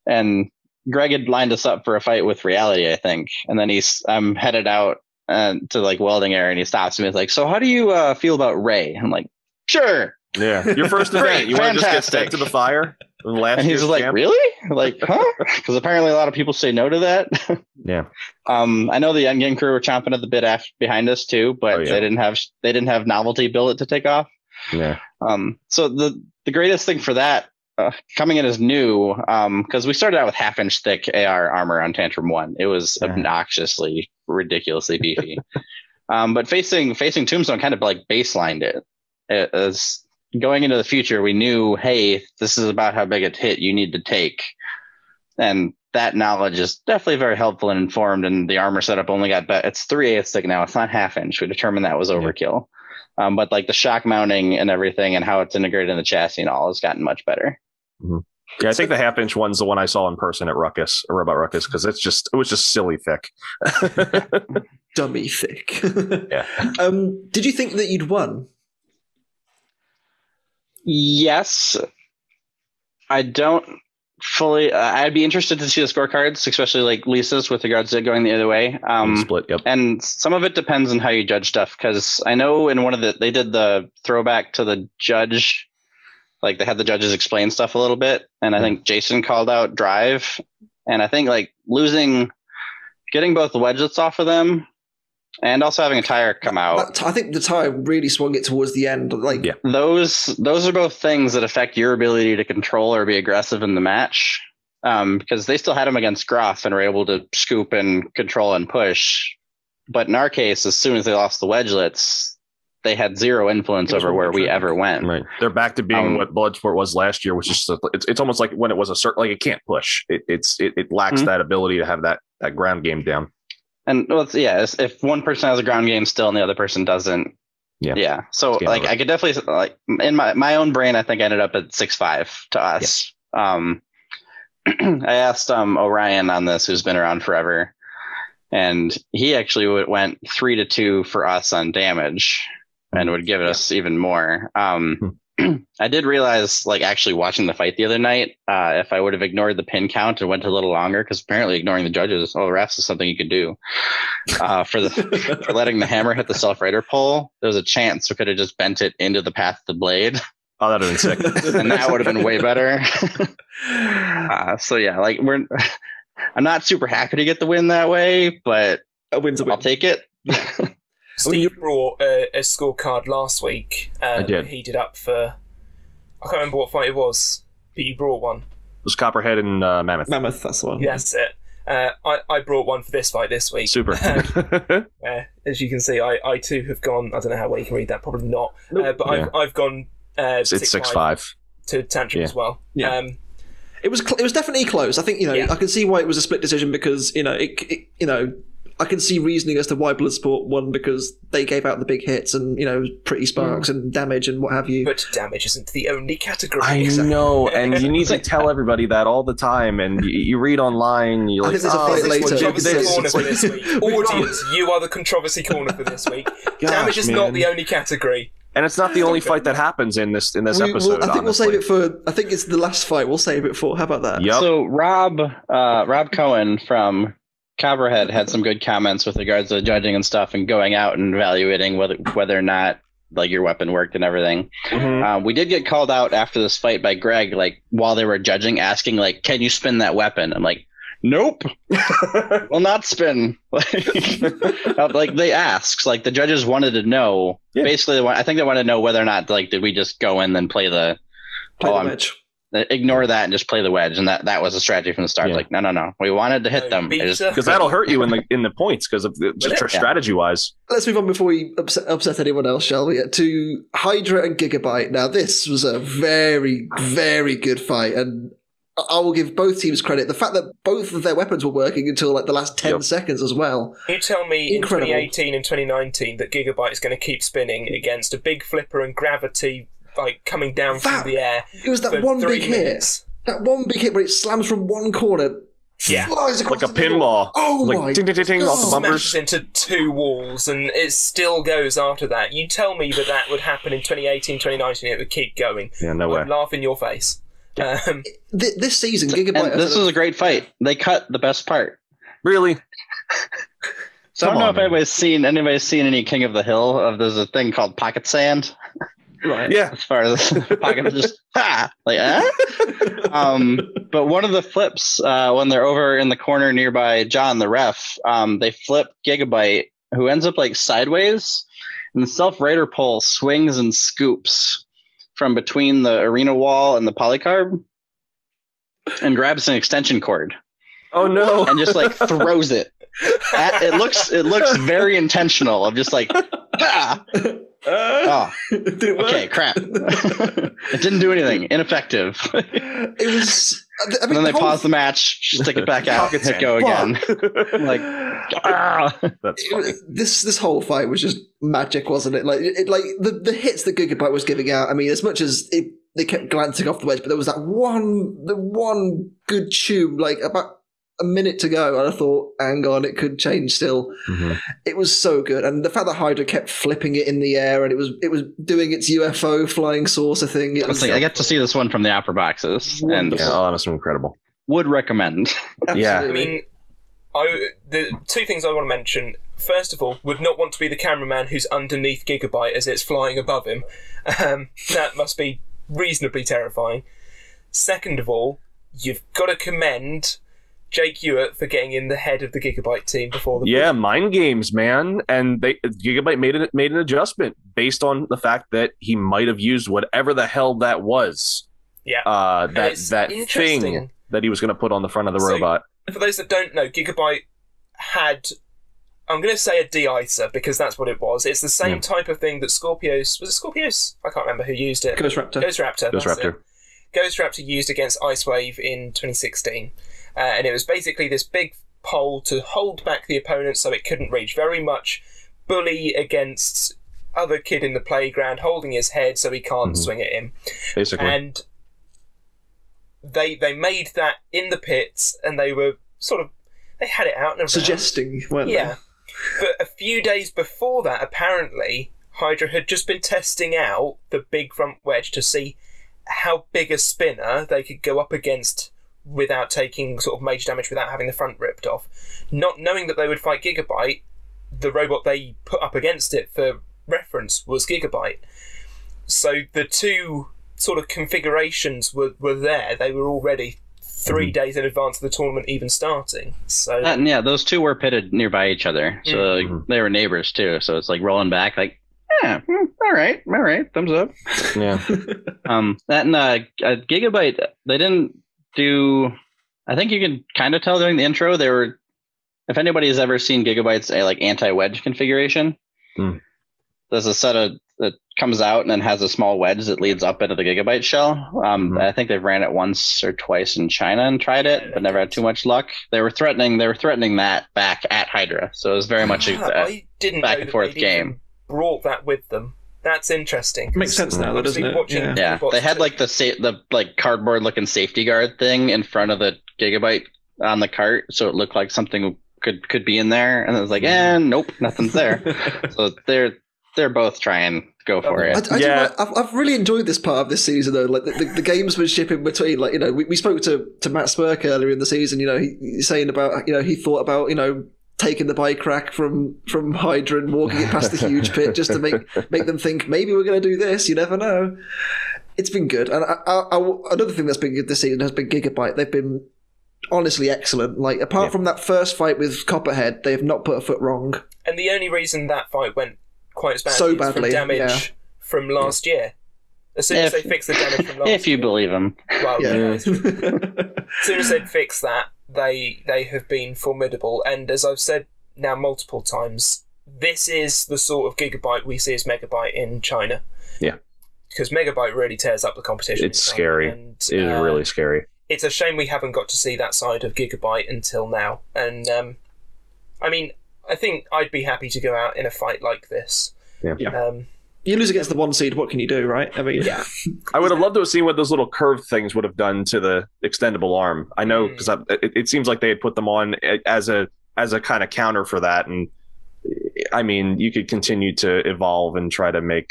and Greg had lined us up for a fight with Reality, I think, and then he's I'm headed out uh, to like welding area, and he stops me. He's like, "So how do you uh, feel about Ray?" I'm like, "Sure." Yeah, your first event. You want to just get stuck to the fire? Last and he's like, camp? really? Like, huh? (laughs) Because apparently a lot of people say no to that. (laughs) yeah. Um, I know the Endgame crew were chomping at the bit after, behind us too, but oh, yeah. they didn't have they didn't have novelty billet to take off. Yeah. Um. So the the greatest thing for that uh, coming in as new, um, because we started out with half inch thick AR armor on Tantrum One. It was yeah. obnoxiously, ridiculously beefy. (laughs) um, but facing facing Tombstone kind of like baselined it. It was going into the future, we knew, hey, this is about how big a hit you need to take. And that knowledge is definitely very helpful and informed. And the armor setup only got better. It's three eighths thick now. It's not half inch. We determined that was overkill. Yeah. Um, but like the shock mounting and everything and how it's integrated in the chassis and all has gotten much better. Mm-hmm. Yeah, I think the half inch one's the one I saw in person at Ruckus, or Robot Ruckus, because it's just it was just silly thick, (laughs) dummy thick. (laughs) yeah. Um, did you think that you'd won? Yes, I don't fully. Uh, I'd be interested to see the scorecards, especially like Lisa's with regards to going the other way. Um, split, yep. And some of it depends on how you judge stuff. Because I know in one of the they did the throwback to the judge, like they had the judges explain stuff a little bit, and I think Jason called out drive, and I think like losing, getting both wedgelets off of them and also having a tire come out. I think the tire really swung it towards the end. Like yeah. those, those are both things that affect your ability to control or be aggressive in the match. Um, because they still had him against Groff and were able to scoop and control and push. But in our case, as soon as they lost the wedgelets, they had zero influence over where we ever went. Right. They're back to being um, what Bloodsport was last year, which is it's, it's almost like when it was a certain like it can't push. It, it's it, it lacks mm-hmm. that ability to have that that ground game down. And well, yeah, if one person has a ground game still and the other person doesn't, yeah, yeah. So like, I could definitely like in my my own brain, I think I ended up at six five to us. Yeah. Um, (clears throat) I asked um Orion on this, who's been around forever, and he actually went three to two for us on damage, and would give us even more. Um, hmm. (clears throat) I did realize, like, actually watching the fight the other night, uh, if I would have ignored the pin count and went a little longer, because apparently ignoring the judges, oh, the refs is something you could do. Uh, for the (laughs) for letting the hammer hit the self righter pole, there was a chance we could have just bent it into the path of the blade, Oh, that'd have been sick. (laughs) and that would have been way better. (laughs) uh, so yeah, like we're, I'm not super happy to get the win that way, but a win's a win. I'll take it. Steve brought a, a scorecard last week. Um, I did. Heated up for. I can't remember what fight it was, but you brought one. It was Copperhead and uh, Mammoth. Mammoth, that's the one. Yeah, that's it. Uh, I, I brought one for this fight this week. Super. (laughs) Uh, as you can see, I, I too have gone. I don't know how well you can read that. Probably not. Uh, but I've, I've gone. Uh, it's six five. to Tantrum Yeah. as well. Yeah. Um, It was cl- it was definitely close. I think you know Yeah. I can see why it was a split decision because you know it, it you know I can see reasoning as to why Bloodsport won because they gave out the big hits and you know pretty sparks and damage and what have you. but damage isn't the only category. I know, (laughs) and you need to tell everybody that all the time. And you, you read online, you're like, think there's a oh, fight this later. this- for this week. (laughs) Audience, you are the controversy corner for this week. (laughs) Gosh, damage is not the only category. and it's not the only fight that happens in this in this We- episode. we'll- I think we'll save it for. I think it's the last fight. We'll save it for. How about that? Yep. So Rob uh, Rob Cohen from Copperhead had some good comments with regards to judging and stuff, and going out and evaluating whether whether or not like your weapon worked and everything. Mhm. Um, we did get called out after this fight by Greg, like while they were judging, asking like, "Can you spin that weapon?" I'm like, "Nope, (laughs) will not spin." (laughs) Like, (laughs) uh, like they asked, like the judges wanted to know. Yeah. Basically, they want, I think they wanted to know whether or not like did we just go in and play the Play Oh, the I'm- match. Ignore that and just play the wedge, and that that was a strategy from the start. Yeah. Like, no, no, no, we wanted to hit No them. It just- beta. because that'll hurt you in the in the points because of the, (laughs) just Yeah. strategy wise. Let's move on before we upset, upset anyone else, shall we? To Hydra and Gigabyte. Now, this was a very, very good fight, and I- I will give both teams credit. The fact that both of their weapons were working until like the last ten Yep. seconds as well. You tell me Incredible. in 2018 and 2019 that Gigabyte is going to keep spinning against a big flipper and gravity like coming down That- from the air It was that one big minutes. hit. That one big hit where it slams from one corner, Yeah. flies across Like a the middle. pinball. Oh my! like ding ding ding ding off the bumpers. Smashes into two walls and it still goes after that. You tell me that that would happen in 2018, 2019, it would keep going. Yeah, no way. I'd laugh in your face. Um, Th- this season, Gigabyte. and this had a- was a great fight. They cut the best part. Really? So I don't know on, if man. anybody's seen anybody's seen any King of the Hill. Of there's a thing called pocket sand. Right. Yeah. As far as (laughs) pocket, just ha, like eh? um, but one of the flips uh, when they're over in the corner nearby John the ref, um, they flip Gigabyte, who ends up like sideways, and the self righter pole swings and scoops from between the arena wall and the polycarb, and grabs an extension cord Oh no. and just like throws it. At, it looks it looks very intentional of just like ah, oh (laughs) Did it work? okay crap (laughs) it didn't do anything ineffective It was. I mean, and then they the pause the match stick it back out Pocket hit sand. go again (laughs) like ah. That's funny. was- this this whole fight was just magic, wasn't it? Like it, like the, the hits that Gigabyte was giving out. I mean, as much as it, they kept glancing off the wedge, but there was that one the one good tube like about a minute to go, and I thought, hang on, it could change still. Mhm. It was so good, and the fact that Hydra kept flipping it in the air, and it was it was doing its UFO flying saucer thing. It was Honestly, I get to see this one from the upper boxes and Wonderful. Yeah, oh, that must be incredible. would recommend (laughs) Yeah. I mean, I the two things I want to mention. First of all, would not want to be the cameraman who's underneath Gigabyte as it's flying above him. (laughs) Um, that must be reasonably terrifying. Second of all, you've got to commend Jake Hewitt for getting in the head of the Gigabyte team before the Yeah, mind games, man. And they Gigabyte made it made an adjustment based on the fact that he might have used whatever the hell that was. Yeah. Uh that that thing that he was gonna put on the front of the So- robot. For those that don't know, Gigabyte had. I'm going to say a de-icer because that's what it was. It's the same type of thing that Scorpios was it Scorpios? I can't remember who used it. Ghost Raptor. Ghost Raptor. Ghost that's it. Raptor. Ghost Raptor used against Ice Wave in 2016. Uh, and it was basically this big pole to hold back the opponent so it couldn't reach. Very much bully against other kid in the playground, holding his head so he can't Mhm. swing at him. Basically. And they they made that in the pits, and they were sort of they had it out and around. suggesting, weren't Yeah. But a few days before that, apparently, Hydra had just been testing out the big front wedge to see how big a spinner they could go up against without taking sort of major damage without having the front ripped off. Not knowing that they would fight Gigabyte, the robot they put up against it for reference was Gigabyte. So the two sort of configurations were, were there. They were already three days in advance of the tournament even starting. So Uh, and yeah, those two were pitted nearby each other, so like, Mhm. they were neighbors too. So it's like rolling back, like, yeah, hmm, all right, all right, thumbs up. Yeah. (laughs) Um, that and uh, uh, Gigabyte, they didn't do. I think you can kind of tell during the intro they were. If anybody has ever seen Gigabyte's like anti-wedge configuration, Hmm. there's a set of that comes out and then has a small wedge that leads up into the Gigabyte shell. Um, Mhm. I think they've ran it once or twice in China and tried it, but never had too much luck. They were threatening. They were threatening that back at Hydra, so it was very much. a, a, I didn't back and forth game. Brought that with them. That's interesting. Makes sense now, though, doesn't Obviously it? watching- Yeah. Yeah, they had like the sa- the like cardboard looking safety guard thing in front of the gigabyte on the cart, so it looked like something could could be in there, and it was like, eh, nope, nothing's there. (laughs) so they're they're both trying to go for I, it. I do Yeah. like- I've, I've really enjoyed this part of this season though, like the, the, the gamesmanship in between. Like you know, we, we spoke to to Matt Spurk earlier in the season. You know, he, he's saying about you know he thought about you know taking the bike rack from from Hydra and walking it past the huge pit just to make (laughs) make them think maybe we're going to do this. You never know. It's been good, and I, I, I- another thing that's been good this season has been Gigabyte. They've been honestly excellent. Like apart Yeah. from that first fight with Copperhead, they have not put a foot wrong. And the only reason that fight went quite as badly So is badly, from damage yeah. from last year. As soon as they fix the damage from (laughs) last year. If you year, believe them, well, Yeah. yeah, it's (laughs) as soon as they'd fixed that, they they have been formidable. And as I've said now multiple times, this is the sort of gigabyte we see as megabyte in China. Yeah. Because megabyte really tears up the competition. It's in scary. And, It is uh, really scary. it's a shame we haven't got to see that side of Gigabyte until now. And um, I mean, I think I'd be happy to go out in a fight like this. Yeah. Yeah. Um, you lose against the one seed. What can you do, right? I mean, yeah. (laughs) I would have loved to have seen what those little curved things would have done to the extendable arm. I know Mm. because it, it seems like they had put them on as a as a kind of counter for that, and I mean, you could continue to evolve and try to make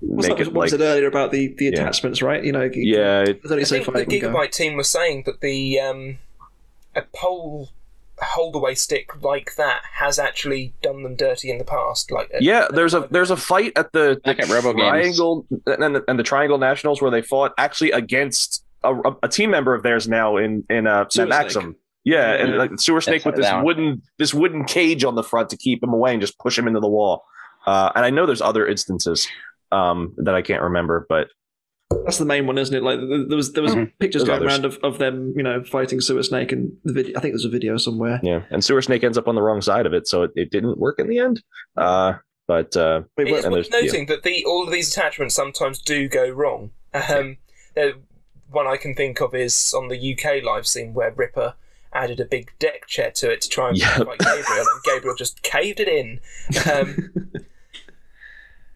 What's make that, it what I like said earlier about the, the Yeah. attachments, right? You know, you- yeah, it- there's only I so think far the you can Gigabyte go. team was saying that the um, a pole holdaway stick like that has actually done them dirty in the past. Like uh, yeah. There's a there's a fight at the, the Back at Robo Games. Triangle and the, and the Triangle Nationals where they fought actually against a, a, a team member of theirs now in in uh, Sewer Matt Snake. Maxim. Yeah, and like Sewer Snake with this that one. wooden this wooden cage on the front to keep him away and just push him into the wall. Uh, and I know there's other instances um, that I can't remember, but That's the main one, isn't it? Like there there was there was Mhm. pictures There's going others. around of, of them, you know, fighting Sewer Snake, and the video. I think there's a video somewhere. yeah, and Sewer Snake ends up on the wrong side of it, so it, it didn't work in the end. Uh, but uh, Wait, It and worth there's- yeah. noting that the all of these attachments sometimes do go wrong. Um, there- one I can think of is on the UK live scene where Ripper added a big deck chair to it to try and Yep. fight Gabriel, and Gabriel just caved it in. Um, (laughs)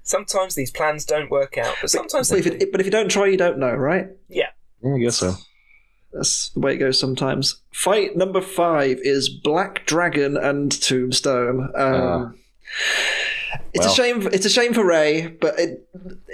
sometimes these plans don't work out, but sometimes but, they if it, but if you don't try, you don't know, right? yeah, I guess so. That's the way it goes sometimes. Fight number five is Black Dragon and Tombstone. Um, it's well. a shame. It's a shame for Ray, but it,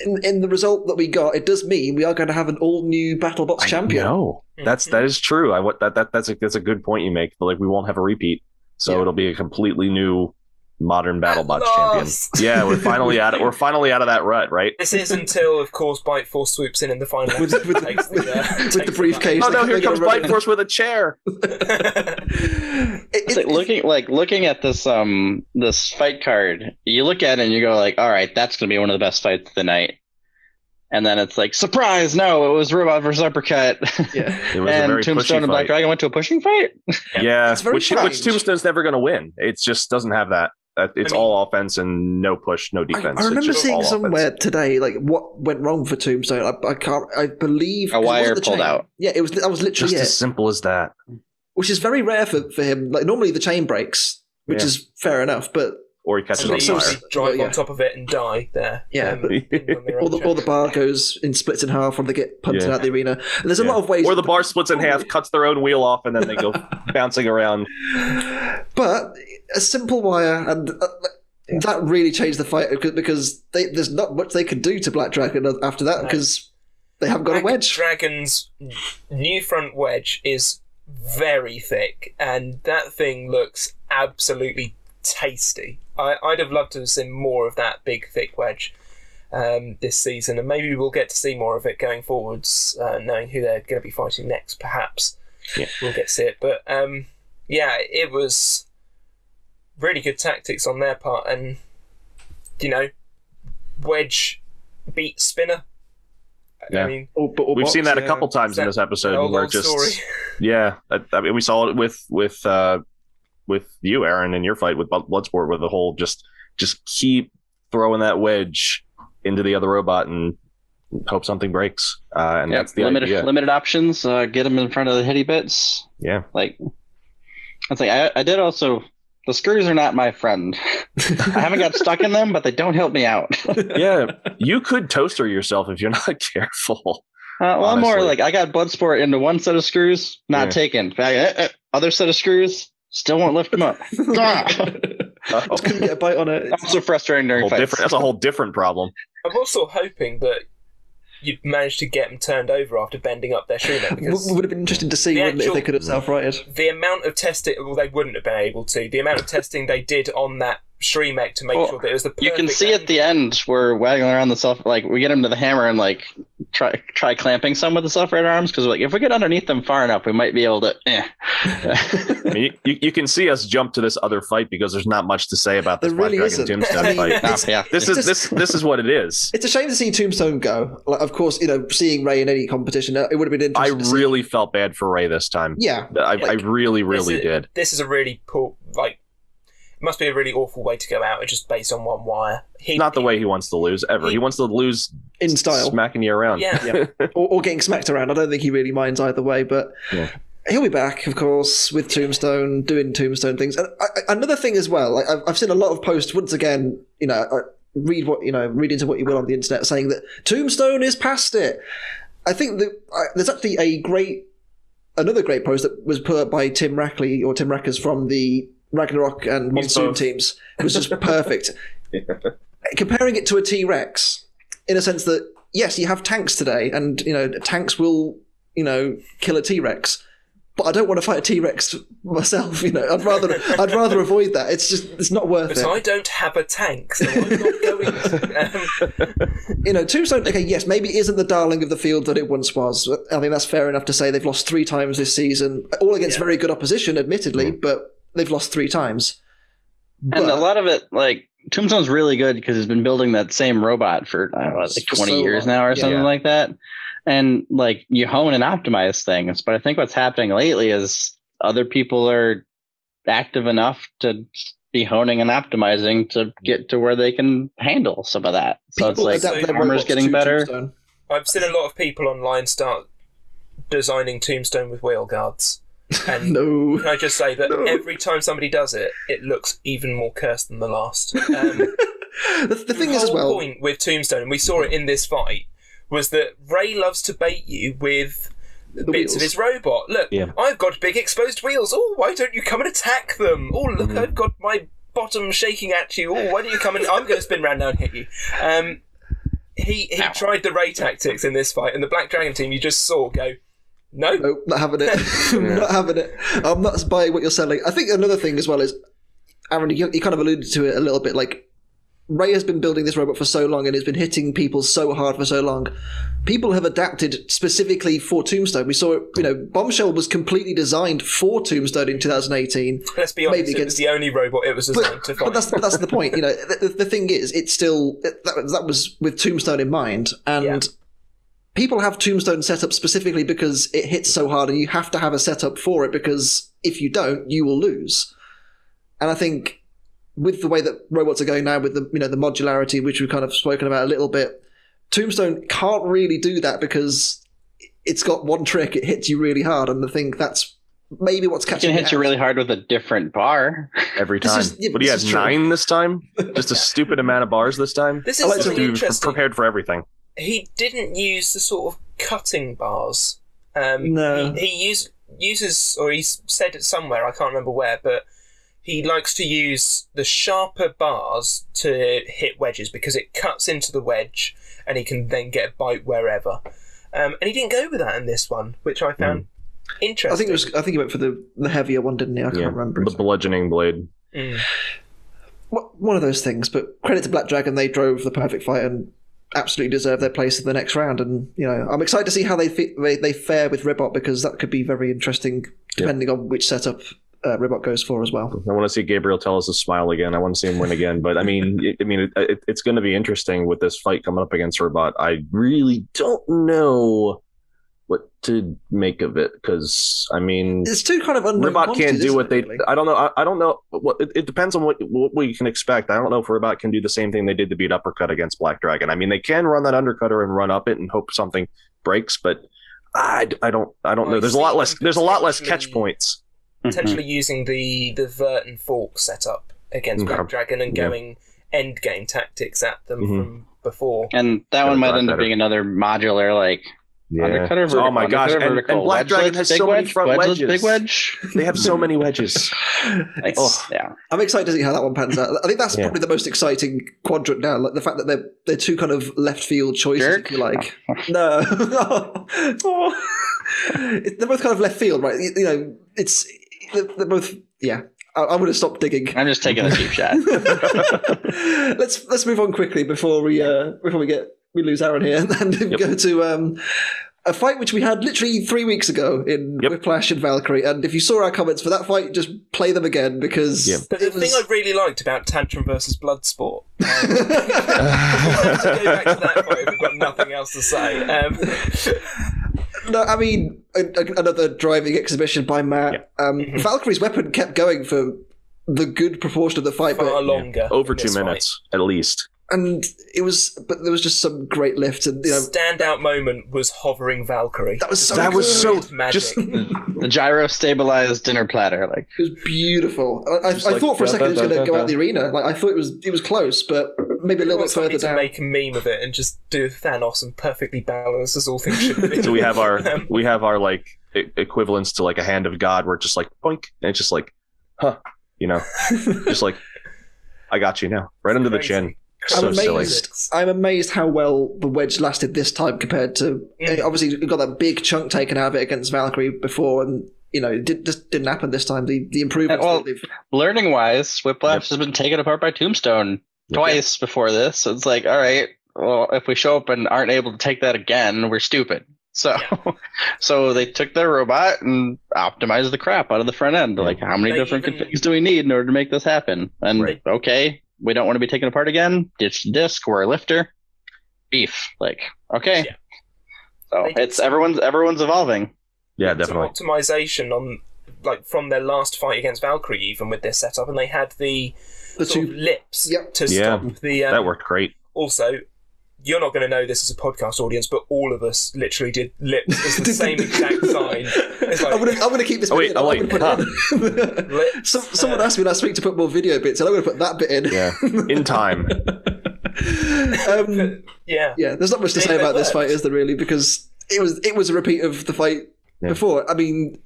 in in the result that we got, it does mean we are going to have an all new BattleBots champion. No, that's that is true. I what that, that that's a that's a good point you make. But like we won't have a repeat, so Yeah. it'll be a completely new modern BattleBots last. champion. (laughs) Yeah, we're finally out. Of, we're finally out of that rut, right? This is until, of course, Bite Force swoops in in the final With- with- and takes with- the, uh, with the briefcase. Oh no, here comes Bite. Force with a chair. (laughs) It- it- like looking like looking at this um this fight card. You look at it and you go like, all right, that's gonna be one of the best fights of the night. And then it's like, surprise! No, it was Ribbot versus Uppercut. yeah. (laughs) It was a and very Tombstone and Black fight. Dragon went to a pushing fight. Yeah, It's very which which. Tombstone's never going to win. It just doesn't have that. It's I mean- all offense and no push, no defense. I It's remember seeing all offense. somewhere today like what went wrong for Tombstone. I, I can't. I believe A 'cause it wire pulled chain. out. Yeah, it was. That was literally Just it, as simple as that. which is very rare for, for him. Like normally the chain breaks, which Yeah. is fair enough. But Or he catches And on fire. drive yeah. on top of it and die there. Yeah, um, but- all the on all the bar goes in splits in half when they get punted Yeah. out the arena. And there's a Yeah. lot of ways. Or the bar splits in half, cuts their own wheel off, and then they go (laughs) bouncing around. but a simple wire and uh, that really changed the fight because- because they, there's not much they could do to Black Dragon after that No. because they haven't got a Black wedge. Dragon's new front wedge is very thick, and that thing looks absolutely tasty. I, I'd have loved to have seen more of that big, thick wedge um, this season, and maybe we'll get to see more of it going forwards, uh, knowing who they're going to be fighting next. Perhaps Yeah. we'll get to see it. But um, yeah, it was really good tactics on their part, and you know, wedge beat spinner. Yeah. I mean, Or- but- or We've seen box, that a couple times in this episode old, where just story. (laughs) yeah, I, I mean we saw it with with uh with you, Aren, in your fight with Blood- Bloodsport, with the whole just just keep throwing that wedge into the other robot and hope something breaks. Uh, and Yeah, that's the limited idea. limited options. Uh, get them in front of the hitty bits. Yeah, Like, I think I, I did also. The screws are not my friend. I haven't got stuck in them, but they don't help me out. (laughs) yeah. You could toaster yourself if you're not (laughs) careful. Uh, well, I'm more like I got Bloodsport into one set of screws, not Yeah. taken. Uh, uh, Other set of screws, still won't lift them up. Ah! Just couldn't get a bite on it. That's also frustrating during fights. different, that's a whole different problem. I'm also hoping that you'd manage to get them turned over after bending up their shoe neck because (laughs) W- would have been interesting to see, The wouldn't it, if they could have self-righted. the amount of testing, well, they wouldn't have been able to. The amount of testing they did on that Shremek to make Well, sure that it was the You can perfect see at the end we're waggling around the self, like we get him to the hammer and like try try clamping some with the self right arms because like if we get underneath them far enough, we might be able to. Eh. I mean, you, you can see us jump to this other fight because there's not much to say about this There Black really Dragon isn't. Tombstone I mean, fight. (laughs) it's- Ah, yeah, This is just- this this is what it is. (laughs) It's a shame to see Tombstone go. Like, of course, you know, seeing Ray in any competition, uh, it would have been I interesting. to see- really felt bad for Ray this time. yeah, I, I Like, really, This really is- did. This is a really poor, like, it must be a really awful way to go out. It's just based on one wire. He, Not the way he wants to lose ever. He wants to lose in style, smacking you around. Yeah. Yeah. or, or getting smacked around. I don't think he really minds either way, but Yeah. he'll be back, of course, with Tombstone doing Tombstone things. And I, I- another thing as well, like, I've, I've seen a lot of posts. Once again, you know, I, read what you know, read into what you will on the internet, saying that Tombstone is past it. I think that I, there's actually a great, another great post that was put up by Tim Rackley or Tim Rackers from the Ragnarok and Monsoon teams. It was just perfect. (laughs) Comparing it to a T Rex, in a sense that yes, you have tanks today, and you know tanks will you know kill a T Rex. But I don't want to fight a T Rex myself. You know, I'd rather I'd rather avoid that. It's just it's not worth But it. I don't have a tank, so I'm not going to. Um, (laughs) you know, Tombstone, okay, yes, maybe isn't the darling of the field that it once was. I think that's fair enough to say. They've lost three times this season, all against Yeah. very good opposition, admittedly, but they've lost three times. and a lot of it, like Tombstone's really good because he's been building that same robot for I don't know, like twenty so years long. now or Yeah. something like that. And like you hone and optimize things, but I think what's happening lately is other people are active enough to be honing and optimizing to get to where they can handle some of that. So it's people like adapt their armor's getting better. Tombstone. I've seen a lot of people online start designing Tombstone with wheel guards. And (laughs) No. can I just say that No. every time somebody does it, it looks even more cursed than the last. (laughs) Um, the, the thing is, as whole well, point with Tombstone, and we saw it in this fight, was that Ray loves to bait you with the bits wheels. of his robot. Look, Yeah. I've got big exposed wheels. Oh, why don't you come and attack them? Oh, look, Mm-hmm. I've got my bottom shaking at you. Oh, why don't you come and I'm going to spin round now and hit you. Um, he he Ow. tried the Ray tactics in this fight, and the Black Dragon team you just saw go, no, Nope, not having it. (laughs) (laughs) not having it. I'm not buying what you're selling. I think another thing as well is, Aren, you, you kind of alluded to it a little bit. Like Ray has been building this robot for so long and it's been hitting people so hard for so long. People have adapted specifically for Tombstone. We saw, you know, Bombshell was completely designed for Tombstone in 2018. let's be honest, maybe it was the only robot it was designed But, to but that's that's the point. You know, (laughs) the, the, the thing is, it's still that, that was with Tombstone in mind, and Yeah. People have Tombstone set up specifically because it hits so hard, and you have to have a setup for it because if you don't, you will lose. And I think with the way that robots are going now, with the you know the modularity, which we've kind of spoken about a little bit, Tombstone can't really do that because it's got one trick; it hits you really hard, and I think that's maybe what's It catching it hit you really hard with a different bar. every time. is- yeah, but he this had nine this time. (laughs) Just a stupid amount of bars this time. this I is like to something Dude, interesting. prepared for everything. He didn't use the sort of cutting bars. Um, No. he, he used, uses, or he said it somewhere, I can't remember where, but he likes to use the sharper bars to hit wedges because it cuts into the wedge and he can then get a bite wherever. Um, and he didn't go with that in this one, which I found interesting. I think it was. I think he went for the, the heavier one, didn't he? I can't Yeah, remember. the bludgeoning blade. Mm. Wha- one of those things. But credit to Black Dragon, they drove the perfect fight and absolutely deserve their place in the next round. And you know, I'm excited to see how they fi- they, they fare with Ribbot because that could be very interesting, depending on which setup uh, Ribbot goes for as well. I want to see Gabriel tell us to smile again. I want to see him win again. But I mean, (laughs) it, I mean, it, it, it's going to be interesting with this fight coming up against Ribbot. I really don't know what to make of it because I mean, It's two kind of. Ribbot can't do what they. really? I don't know. I, I don't know. What it, it depends on what what we can expect. I don't know if Ribbot can do the same thing they did to beat Uppercut against Black Dragon. I mean, they can run that undercutter and run up it and hope something breaks, but I, I don't I don't Well, know. There's a lot less. There's a lot less catch potentially- points. Potentially using the, the vert and fork setup against Black Okay. Dragon and Yeah. going end game tactics at them Mhm. from before. And that Gotta one might drive end up better. being another modular like undercutter. oh my gosh! undercutter, And, and vertical, Black Dragon wedgeless, has big so many front wedgeless, wedges. Big wedge. (laughs) They have so many wedges. (laughs) It's- Oh. Yeah. I'm excited to see how that one pans out. I think that's Yeah. probably the most exciting quadrant now. Like the fact that they're they're two kind of left field choices, Jerk? if you like. (laughs) No, Oh. They're both kind of left field, right? You, you know, it's they're, they're both. Yeah, I, I'm going to stop digging. I'm just taking a cheap shot. let's let's move on quickly before we uh, before we get we lose Aren here (laughs) and Yep. go to um, a fight which we had literally three weeks ago in Yep. Whiplash and Valkyrie. And if you saw our comments for that fight, just play them again because Yep. But the it thing I really liked about Tantrum versus Bloodsport. Um, (laughs) (laughs) to go back to that point, we've got nothing else to say. Um, No, I mean a, a- another driving exhibition by Matt. Um, Mm-hmm. Valkyrie's weapon kept going for the good proportion of the fight, far but longer. Over two this fight. minutes at least. And it was, but there was just some great lifts, and you know Standout moment was hovering Valkyrie. that was so That was good. so Magic. just (laughs) the gyro stabilized dinner platter. Like It was beautiful. I, I, Just I like, thought for a da, second it was da, going da, to go da. out the arena. Like I thought it was it was close, but maybe a little bit somebody further to down. make a meme of it and just do Thanos and perfectly balance as all things should be. so we have our (laughs) Um, we have our like e- equivalents to like a hand of God where it's just like boink and it's just like huh you know (laughs) just like I got you now right under the chin I'm so silly amazed. I'm amazed how well the wedge lasted this time compared to Mm. obviously you got that big chunk taken out of it against Valkyrie before, and you know it did, just didn't happen this time. The the improvements. Uh, well, learning wise, Whiplash Yep. has been taken apart by Tombstone Yep. twice before this. So it's like, all right, well, if we show up and aren't able to take that again, we're stupid. So, (laughs) so they took their robot and optimized the crap out of the front end. Like, how many They different even- configs do we need in order to make this happen? And Right. okay, we don't want to be taken apart again. Ditch the disc. We're a lifter. Beef. Like, okay. Yeah. So They it's everyone's everyone's evolving. yeah some definitely optimization on like from their last fight against Valkyrie, even with this setup, and they had the, the sort two of lips Yep. to Yeah. stop the. Um, that worked great Also, you're not going to know this as a podcast audience, but all of us literally did lips as the (laughs) same exact sign. Like, I'm gonna, keep this. Oh, wait, in. oh, I'm wait, gonna put it in. (laughs) lips, Some, someone uh, asked me last week to put more video bits, and I'm going to put that bit in. yeah in time (laughs) um, yeah. yeah, there's not much to They- say they about this fight, is there really? Because it was it was a repeat of the fight Yeah. before. I mean,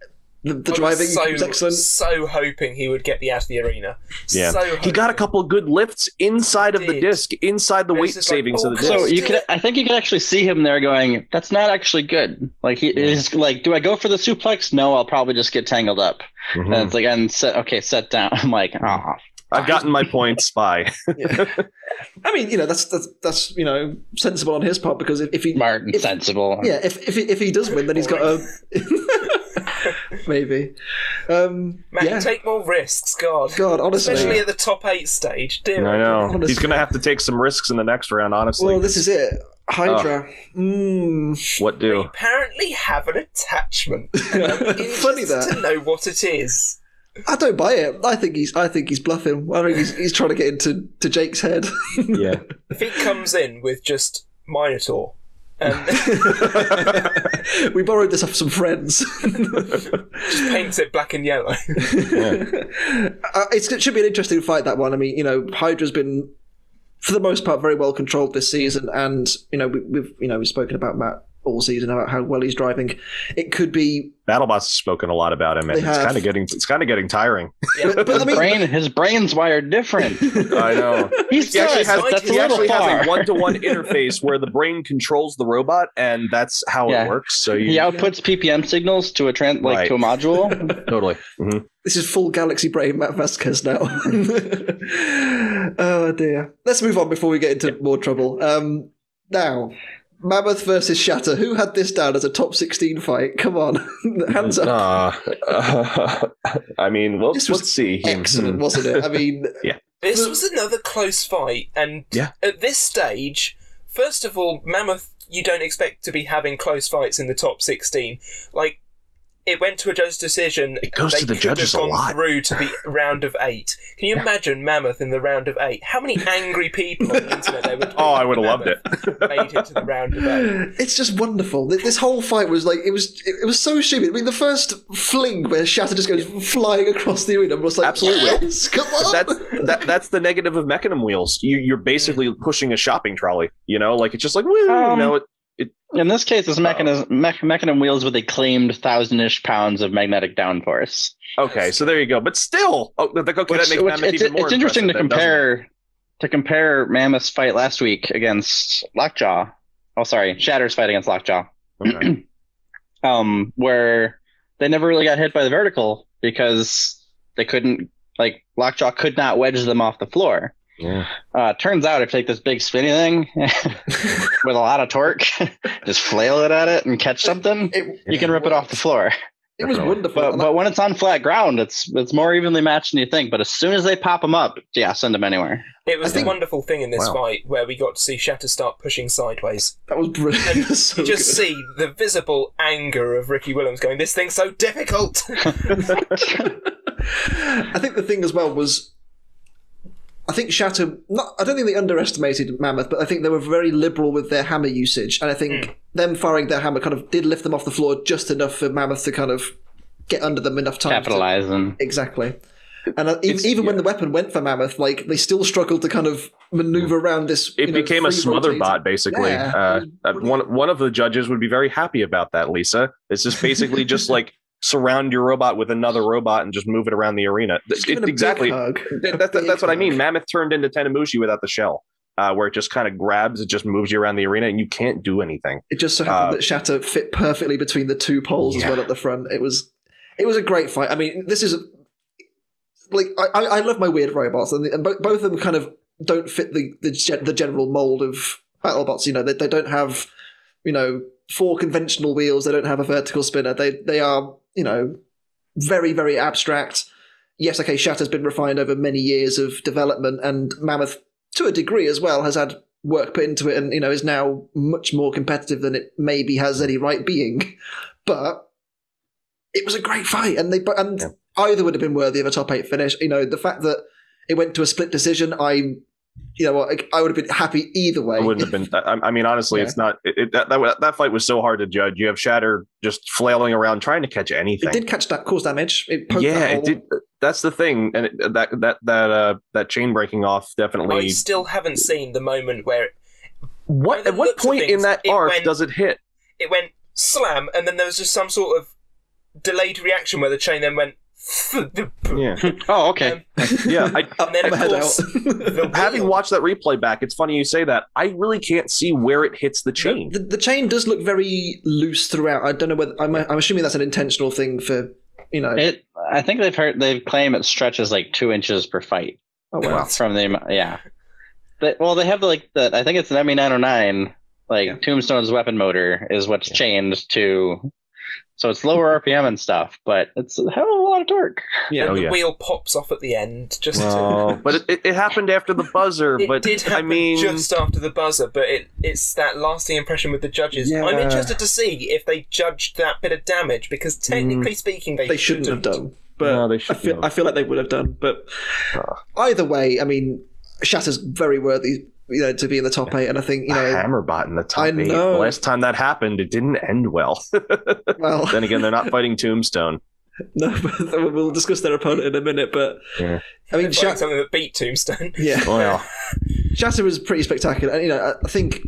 the, the driving so, was excellent. So hoping he would get the out of the arena. Yeah. So he got a hoping. couple good lifts inside of the disc inside the weight just like, savings of oh, the disc So you do could. I think you could actually see him there going, "That's not actually good." Like he is like, "Do I go for the suplex? No, I'll probably just get tangled up." Mhm. And it's like, "And set, okay, set down." (laughs) I'm like, "Ah, I've gotten my points by (laughs) Yeah. I mean, you know, that's that's that's you know sensible on his part because if, if he smart and if- sensible." yeah if if he, if he does win, then he's got a (laughs) (laughs) maybe. Um, Man, yeah, take more risks, God. God, honestly. Especially at the top eight stage. Dear I know Honestly. he's gonna have to take some risks in the next round honestly well, this is it. Hydra. Mm. what We do apparently have an attachment. (laughs) Funny that. to know what it is. I don't buy it. I think he's. I think he's bluffing. I think he's, he's trying to get into to Jake's head. yeah If he comes in with just Minotaur, (laughs) we borrowed this off some friends. (laughs) just paints it black and yellow. (laughs) Uh, it's, it should be an interesting fight. That one. I mean, you know, Hydra's been, for the most part, very well controlled this season, and you know, we, we've you know we've spoken about Matt all season about how well he's driving. It could be, BattleBots has spoken a lot about him, and it's have. kind of getting it's kind of getting tiring. Yeah. but, but I His mean, brain, his brain's wired different. (laughs) I know. He's He actually has, that's a he little actually has a (laughs) one-to-one interface where the brain controls the robot, and that's how Yeah. it works. So you He outputs PPM signals to a trans like Right. to a module. (laughs) totally. Mhm. this is full Galaxy Brain Matt Vasquez now. oh dear. Let's move on before we get into more trouble. Um, now, Mammoth versus Shatter. Who had this down as a top 16 fight? Come on. (laughs) Hands up. Uh, (laughs) I mean, well, This was let's see. Excellent, wasn't it? I mean, (laughs) yeah. This was another close fight, and Yeah. at this stage, first of all, Mammoth, you don't expect to be having close fights in the top 16. Like, it went to a judge's decision. It goes they to the could judges have a gone lot. through to the (laughs) round of eight. Can you imagine Mammoth in the round of eight? How many angry people on the (laughs) internet there would be? Oh, I would have loved it. Made it to the round of eight. it's just wonderful. Th- This whole fight was like it was. It, it was so stupid. I mean, the first fling where Shatter just goes flying across the arena was like, Absolutely. yes, come on. that's that, that's the negative of mechanism wheels. You, you're basically pushing a shopping trolley. You know, like it's just like woo. you Um, know, it, In this case, it's mechanism mech, mechanism wheels with a claimed thousand-ish pounds of magnetic downforce. okay. So there you go. But still, oh, okay, Which- that makes which- Mammoth it's, even more it's interesting to then, compare to compare Mammoth's fight last week against Lockjaw. Oh, sorry, Shatter's fight against Lockjaw. Okay. (clears throat) um, where they never really got hit by the vertical because they couldn't, like, Lockjaw could not wedge them off the floor. Yeah. Uh, turns out if you take this big spinny thing (laughs) with a lot of torque, (laughs) just flail it at it and catch something, It, you can rip it off the floor. it was Definitely. wonderful. But but when it's on flat ground, it's it's more evenly matched than you think. But as soon as they pop them up, yeah, send them anywhere. It was I think- wonderful thing in this Wow. fight where we got to see Shatter start pushing sideways. that was brilliant. It was (laughs) so you just good. see the visible anger of Ricky Williams going, This thing's so difficult! I think the thing as well was, I think Shatter. Not, I don't think they underestimated Mammoth, but I think they were very liberal with their hammer usage, and I think Hmm. them firing their hammer kind of did lift them off the floor just enough for Mammoth to kind of get under them enough time. to- Capitalize and exactly. And uh, even, It's- even when the weapon went for Mammoth, like they still struggled to kind of maneuver around this. It you know, became a free smother rotating- bot, basically. Yeah, uh, it uh, was one one of the judges would be very happy about that. Lisa, it's just basically just (laughs) like surround your robot with another robot and just move it around the arena. It- give it a big exactly. (laughs) That- that- that's what I mean. Mammoth turned into Tentomushi without the shell, uh, where it just kind of grabs, it just moves you around the arena, and you can't do anything. It just so happened Uh, that Shatter fit perfectly between the two poles as well at the front. It was, it was a great fight. I mean, this is like I, I love my weird robots, and, the, and bo- both of them kind of don't fit the the, the general mold of BattleBots. You know, they, they don't have you know four conventional wheels. They don't have a vertical spinner. They they are you know very very abstract. Yes, okay, Shatter's been refined over many years of development, and Mammoth to a degree as well has had work put into it and you know is now much more competitive than it maybe has any right being but it was a great fight and they and Yeah. either would have been worthy of a top 8 finish you know the fact that it went to a split decision i you know what I, I would have been happy either way I wouldn't have been. I, I mean, honestly, Yeah. it's not. It, it, that, that that fight was so hard to judge. You have Shatter just flailing around trying to catch anything. it did catch that cause damage it poked yeah, that it did. That's the thing, and it, that that that uh that chain breaking off definitely. I still haven't seen the moment where it, What at what looks of point in that arc went- does it hit? it went slam, and then there was just some sort of delayed reaction where the chain then went. Yeah, (laughs) oh, okay. Um, yeah. I, (laughs) And then, my of course, the (laughs) having watched that replay back, it's funny you say that. I really can't see where it hits the chain. the, the chain does look very loose throughout i don't know whether i'm, I'm assuming that's an intentional thing for you know It. I think they've heard they've claimed it stretches like two inches per fight oh, wow. from the yeah. They, well, they have like the I think it's an ME nine hundred nine. Like Yeah. Tombstone's weapon motor is what's chained to, so it's lower (laughs) RPM and stuff, but it's a hell of a lot of torque. yeah and Oh, the yeah. wheel pops off at the end. Just Well, to, (laughs) but it, it, it happened after the buzzer. it but did I happen mean, just after the buzzer, but it, it's that lasting impression with the judges. I'm interested to see if they judged that bit of damage because technically speaking, they, they shouldn't have done. But No, they I shouldn't feel. I feel like they would have done. But Uh. either way, I mean, Shatter's very worthy, you know, to be in the top eight. And I think you a know, Hammerbot in the top I eight. know. The last time that happened, it didn't end well. (laughs) well, then again, they're not (laughs) fighting Tombstone. no, but we'll discuss their opponent in a minute. But Yeah. I mean, Fighting Shat- something that beat Tombstone. yeah, (laughs) Well, Shatter was pretty spectacular. And you know, I- I think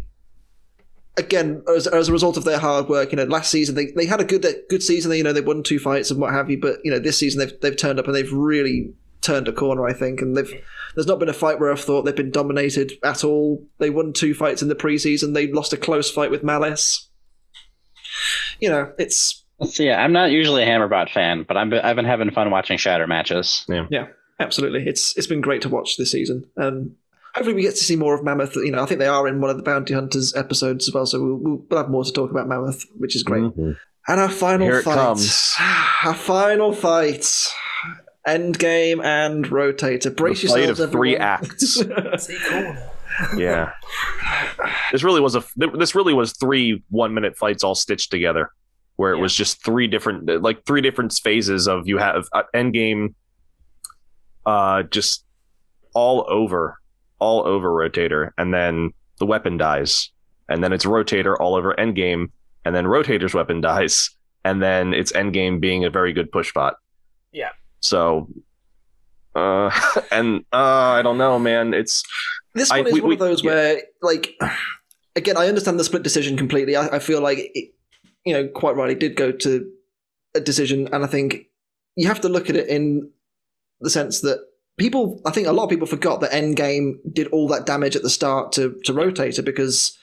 again, as, as a result of their hard work, you know, last season they, they had a good good season. They, you know, they won two fights and what have you. But you know, this season they've they've turned up and they've really turned a corner. I think, and they've there's not been a fight where I've thought they've been dominated at all. They won two fights in the preseason. They lost a close fight with Malice. You know, it's So yeah, I'm not usually a Hammerbot fan, but I'm, I've been having fun watching Shatter matches. yeah, absolutely. It's it's been great to watch this season, and hopefully we get to see more of Mammoth. You know, I think they are in one of the Bounty Hunters episodes as well, so we'll, we'll, we'll have more to talk about Mammoth, which is great. Mhm. And our final Here it fight. comes. (sighs) Our final fight. Endgame and Rotator. Brace The fight yourselves, of three everyone. acts. (laughs) Yeah. This really was a this really was three one minute fights all stitched together, where it Yeah. was just three different like three different phases of you have uh, Endgame, uh, just all over, all over Rotator, and then the weapon dies, and then it's Rotator all over Endgame, and then Rotator's weapon (laughs) dies, and then it's Endgame being a very good push bot. Yeah. So, uh, (laughs) and uh, I don't know, man. It's This I- one is we- one we- of those yeah. where, like, (sighs) again, I understand the split decision completely. I, I feel like, it, you know, quite rightly did go to a decision, and I think you have to look at it in the sense that people, I think a lot of people forgot that Endgame did all that damage at the start to to Rotator because.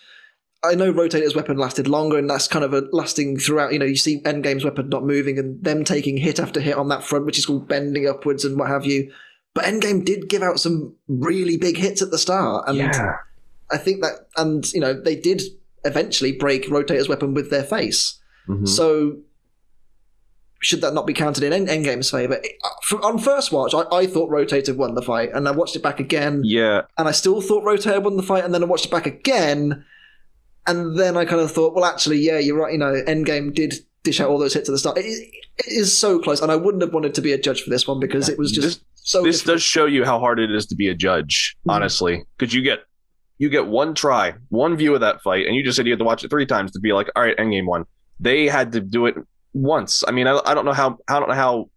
I know Rotator's weapon lasted longer, and that's kind of a lasting throughout. You know, you see Endgame's weapon not moving, and them taking hit after hit on that front, which is called bending upwards and what have you. But Endgame did give out some really big hits at the start, and I think that, and you know, they did eventually break Rotator's weapon with their face. Mhm. So, should that not be counted in End- Endgame's favor? Uh, On first watch, I, I thought Rotator won the fight, and I watched it back again, yeah, and I still thought Rotator won the fight, and then I watched it back again, and then I kind of thought, well, actually, yeah, you're right. You know, Endgame did dish out all those hits at the start. It, it is so close, and I wouldn't have wanted to be a judge for this one because it was just so. this difficult. does show you how hard it is to be a judge, Mhm. honestly, because you get you get one try, one view of that fight, and you just said you had to watch it three times to be like, all right, Endgame one. They had to do it once. I mean, I, I don't know how I don't know how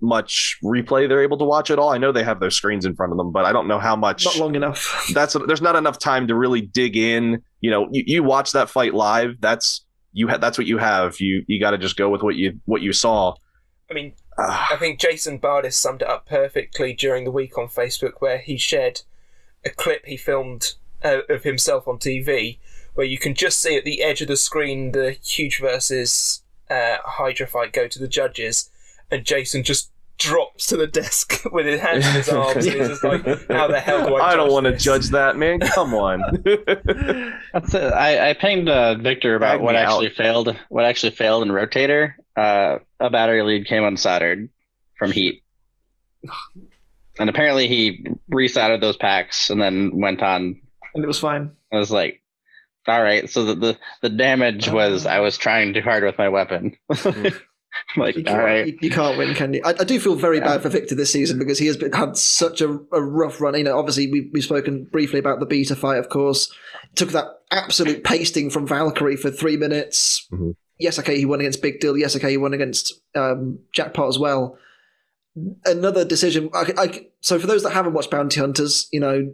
much replay they're able to watch at all. I know they have their screens in front of them, but I don't know how much. not long enough. (laughs) That's there's not enough time to really dig in. You know, you, you watch that fight live. That's you ha- that's what you have. You you got to just go with what you what you saw. I mean, Ah, I think Jason Bardis summed it up perfectly during the week on Facebook, where he shared a clip he filmed uh, of himself on TV, where you can just see at the edge of the screen the huge versus uh, Hydra fight go to the judges, and Jason just drops to the desk (laughs) with his hands in his (laughs) arms, and he's just like, "How the hell do I?" (laughs) I don't want to judge that, man. Come on. That's it. I, I pinged uh, Victor about Tag what actually out. failed. What actually failed in Rotator. Uh, a battery lead came unsoldered from heat, and apparently he resoldered those packs and then went on. and it was fine. I was like, "All right." So the the, the damage was I was trying too hard with my weapon. (laughs) like, You all can't, you, you can't win, can you? I, I do feel very Yeah. bad for Victor this season because he has been, had such a, a rough run. You know, obviously we, we've spoken briefly about the beta fight, of course. Took that absolute pasting from Valkyrie for three minutes. Mhm. Yes, okay, he won against Big Deal. Yes, okay, he won against um, Jackpot as well. Another decision. I, I, so for those that haven't watched Bounty Hunters, you know,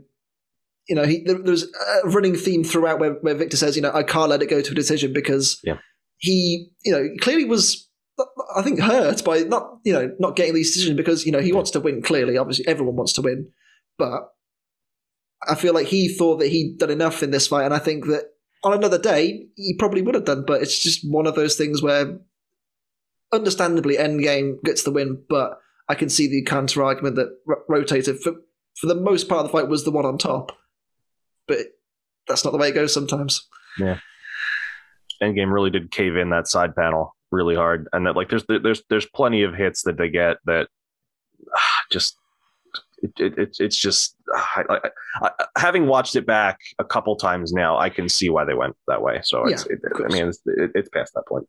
you know, he, there, there's a running theme throughout where, where Victor says, you know, I can't let it go to a decision because Yeah. he, you know, clearly was, I think, hurt by not, you know, not getting these decisions because you know he wants to win. Clearly, obviously, everyone wants to win, but I feel like he thought that he'd done enough in this fight, and I think that on another day he probably would have done. But it's just one of those things where, understandably, Endgame gets the win, but I can see the counter argument that R- Rotator for for the most part of the fight was the one on top, but that's not the way it goes sometimes. Yeah. Endgame really did cave in that side panel really hard, and that like there's there's there's plenty of hits that they get that ah, just it, it, it's it's just I, I, I, having watched it back a couple times now, I can see why they went that way. So it's, Yeah, it, I mean, it's, it, it's past that point.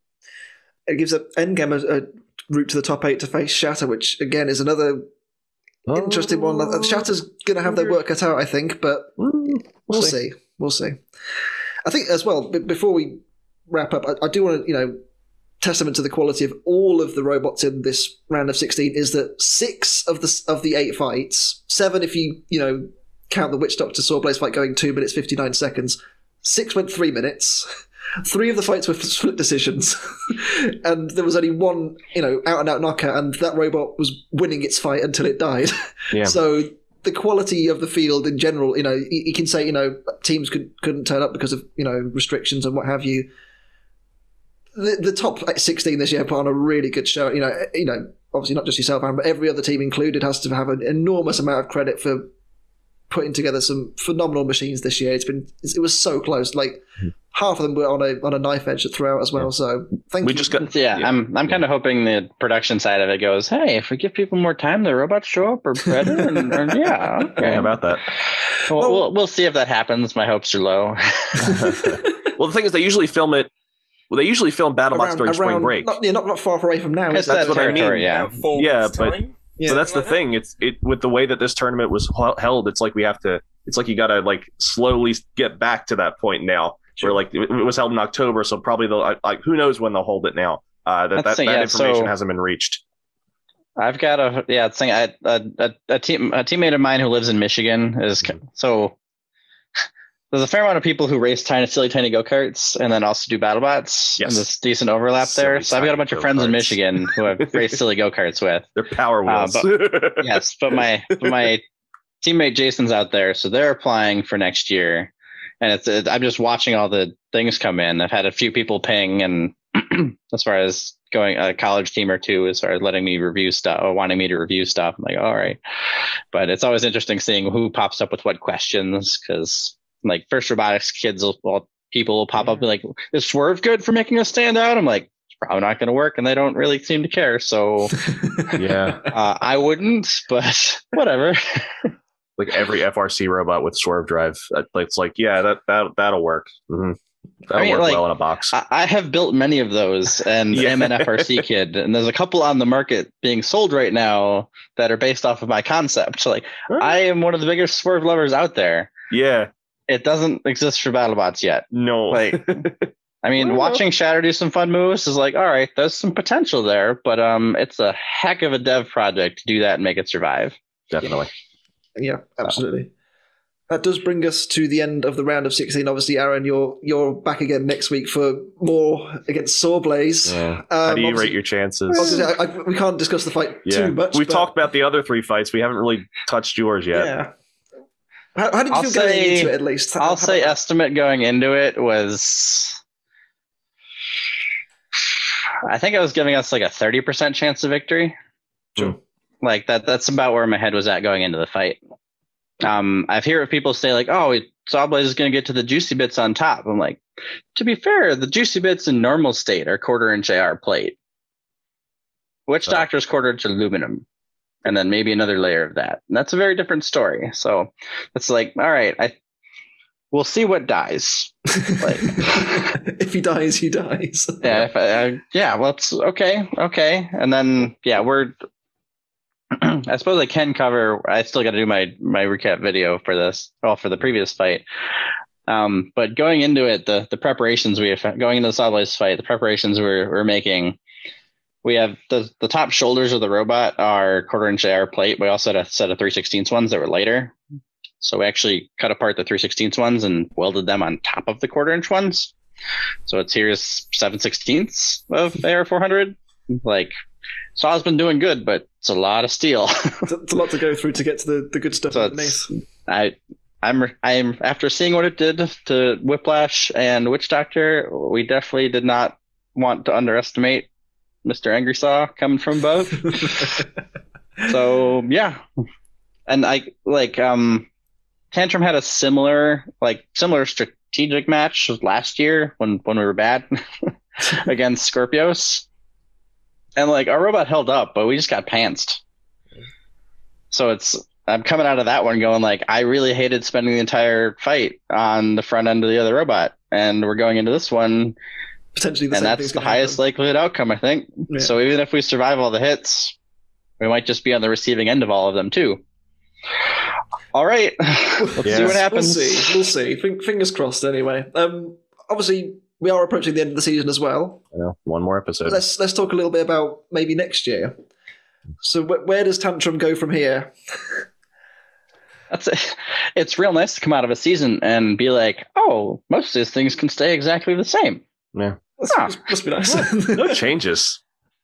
It gives a Endgame a, a route to the top eight to face Shatter, which again is another interesting one. Oh. Shatter's going to have their work cut out, I think, but Mm, we'll see. We'll see. I think as well. Before we wrap up, I, I do want to, you know, testament to the quality of all of the robots in this round of sixteen is that six of the of the eight fights, seven if you you know count the Witch Doctor Sawblaze fight going two minutes fifty nine seconds, six went three minutes. (laughs) Three of the fights were (laughs) split decisions, (laughs) and there was only one, you know, out and out knockout, and that robot was winning its fight until it died. Yeah. So the quality of the field in general, you know, you, you can say, you know, teams could, couldn't turn up because of you know restrictions and what have you. The, the top 16 this year put on a really good show. You know, you know, obviously not just yourself, Aren, but every other team included has to have an enormous amount of credit for putting together some phenomenal machines this year. It's been it was so close. Like hmm. half of them were on a on a knife edge throughout as well. So thank we you. just got Yeah, Yeah. I'm I'm kind of hoping the production side of it goes. Hey, if we give people more time, the robots show up or better. and, (laughs) and yeah, okay. yeah, about that. Well, Well- we'll, we'll see if that happens. My hopes are low. (laughs) (laughs) Well, the thing is, they usually film it. Well, they usually film battle BattleBots during spring break. Not, yeah, not, not far away from now. It's? That's what I mean. yeah. Yeah, but- Yeah. so that's the Something like thing. It's it with the way that this tournament was held. It's like we have to. It's like you got to like slowly get back to that point now. Where like it, it was held in October, so probably they'll like who knows when they'll hold it now. Uh, that that, the- that yeah, information so- hasn't been reached. I've got a yeah. It's saying I, a, a a team a teammate of mine who lives in Michigan is Mm-hmm. so. There's a fair amount of people who race tiny, silly, tiny go karts, and then also do battle bots. Yes. and there's decent overlap there. So I've got a bunch of friends in. Michigan who I've (laughs) raced silly go karts with. They're power Uh, wheels. (laughs) yes, but my but my teammate Jason's out there, so they're applying for next year, and it's it, I'm just watching all the things come in. I've had a few people ping, and (clears throat) as far as going a college team or two, as far as letting me review stuff or wanting me to review stuff, I'm like, all right. But it's always interesting seeing who pops up with what questions because like first robotics kids will well, people will pop up and be like, is Swerve good for making us stand out? I'm like. It's probably not going to work, and they don't really seem to care. So (laughs) (laughs) yeah, uh, I wouldn't, but (laughs) whatever. like every FRC robot with swerve drive. uh, It's like yeah, that that that'll work. hmm That'll mean, work like, well in a box. I, I have built many of those and Yeah. am an FRC kid, and there's a couple on the market being sold right now that are based off of my concept. So, like, I am one of the biggest swerve lovers out there. yeah, It doesn't exist for BattleBots yet. no, Like, (laughs) I mean, Well- watching Shatter do some fun moves is like, all right, there's some potential there, but um, it's a heck of a dev project to do that and make it survive. definitely. Yeah, absolutely. That does bring us to the end of the round of 16. Obviously, Aren, you're you're back again next week for more against Sawblaze. Yeah. Um, How do you rate your chances? I, I, we can't discuss the fight Yeah, too much. we've but- talked about the other three fights. We haven't really touched yours yet. Yeah. How, how did you I'll feel going say- into it, at least? How- I'll how say about estimate going into it was. I think I was giving us like a 30% chance of victory. Sure. Like that that's about where my head was at going into the fight. Um I've heard people say like, oh, Sawblaze is gonna get to the juicy bits on top. I'm like, to be fair, the juicy bits in normal state are quarter inch AR plate. Witch Oh. Doctor's quarter inch aluminum. And then maybe another layer of that. And that's a very different story. So it's like, all right, I we'll see what dies. like- (laughs) if he dies, he dies. (laughs) Yeah, if I, I, yeah. Well, it's okay, okay, and then yeah, we're. (clears throat) I suppose I can cover. I still got to do my my recap video for this, well, for the previous fight. Um, but going into it, the the preparations we have going into the Sawblaze fight, the preparations we're we're making. We have the the top shoulders of the robot are quarter inch AR plate. We also had a set of 316 ones that were lighter. So we actually cut apart the 316 ones and welded them on top of the quarter inch ones. So it's here's 7 16ths of AR 400. Like, Saw's been doing good, but it's a lot of steel. (laughs) it's, a, it's a lot to go through to get to the, the good stuff So underneath. I, I'm, I'm after seeing what it did to Whiplash and Witch Doctor, we definitely did not want to underestimate Mr. Angry Saw coming from both. (laughs) so yeah and i like um tantrum had a similar like similar strategic match last year when when we were bad (laughs) against Scorpius and like our robot held up but we just got pantsed so it's i'm coming out of that one going like i really hated spending the entire fight on the front end of the other robot and we're going into this one Potentially the and same that's the highest happen. likelihood outcome, I think. Yeah. So even if we survive all the hits, we might just be on the receiving end of all of them too. All right, let's see what happens. We'll see. We'll see. Fin- Fingers crossed. Anyway, um, obviously we are approaching the end of the season as well. You know, one more episode. Let's let's talk a little bit about maybe next year. So wh- where does Tantrum go from here? That's it. It's real nice to come out of a season and be like, oh, most of these things can stay exactly the same. That's- Ah. must, must be nice. (laughs) No changes.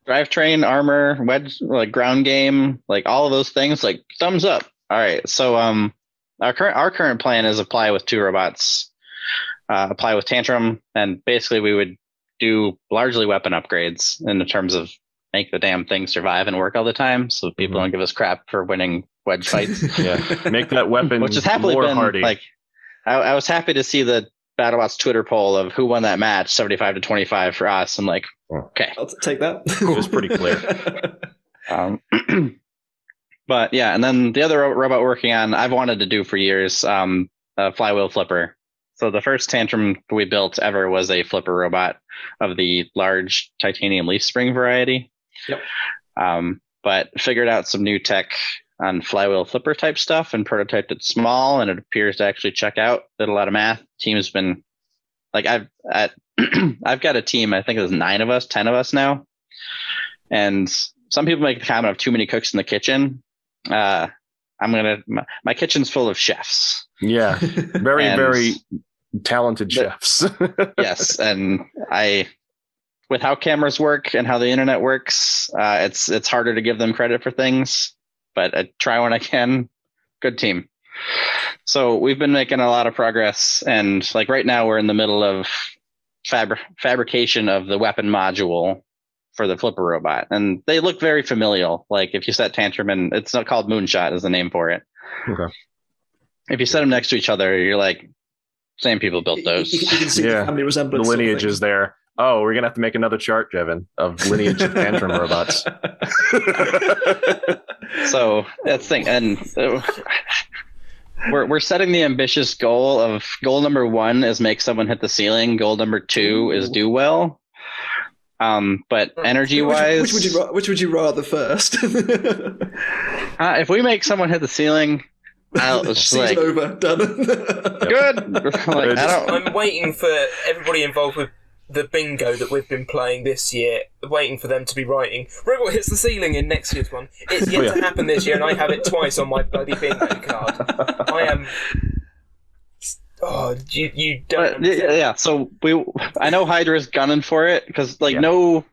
drivetrain, armor, wedge, like ground game, like all of those things, like thumbs up. All right. So um our current our current plan is apply with two robots, uh, apply with Tantrum, and basically we would do largely weapon upgrades in the terms of make the damn thing survive and work all the time, so people Mhm. don't give us crap for winning wedge fights. (laughs) Yeah. Make that (laughs) weapon Which is happily more been hardy. like I, I was happy to see the BattleBots Twitter poll of who won that match, seventy five to twenty five for us. I'm like, okay. I'll take that. (laughs) It was pretty clear. (laughs) Um, (clears throat) but yeah, and then the other robot working on, I've wanted to do for years, um, a flywheel flipper. So the first tantrum we built ever was a flipper robot of the large titanium leaf spring variety. Yep. Um, but figured out some new tech on flywheel flipper type stuff and prototyped it small, and it appears to actually check out. Did a lot of math. Team's been like I've at (clears throat) I've got a team. I think there's nine of us, ten of us now, and some people make the comment of too many cooks in the kitchen. Uh, I'm gonna my, my kitchen's full of chefs. yeah. (laughs) Very, very talented The- chefs. (laughs) yes, and I with how cameras work and how the internet works, uh, it's it's harder to give them credit for things, but I try when I can. Good team. So we've been making a lot of progress, and like right now we're in the middle of fabri- fabrication of the weapon module for the flipper robot, and they look very familial. Like if you set Tantrum and it's not called Moonshot is the name for it. Okay. If you set them next to each other, you're like, same people built those. you can see Yeah. the family resemblance. sort lineage is there. Oh, we're gonna have to make another chart, Jevin, of lineage of tantrum robots. (laughs) so that's the thing and uh, we're, we're setting the ambitious goal of goal number one is make someone hit the ceiling goal number two is do well um but energy which, wise which would you ra- which would you rather first? (laughs) uh, if we make someone hit the ceiling (laughs) I'll it's Season like over, done. good like, I don't, I'm waiting for everybody involved with the bingo that we've been playing this year, waiting for them to be writing. Robot hits the ceiling in next year's one. It's yet Oh, yeah. to happen this year, and I have it twice on my bloody bingo card. I am. (laughs) Oh, you you don't. But, yeah, yeah, so we I know Hydra's gunning for it because like Yeah. no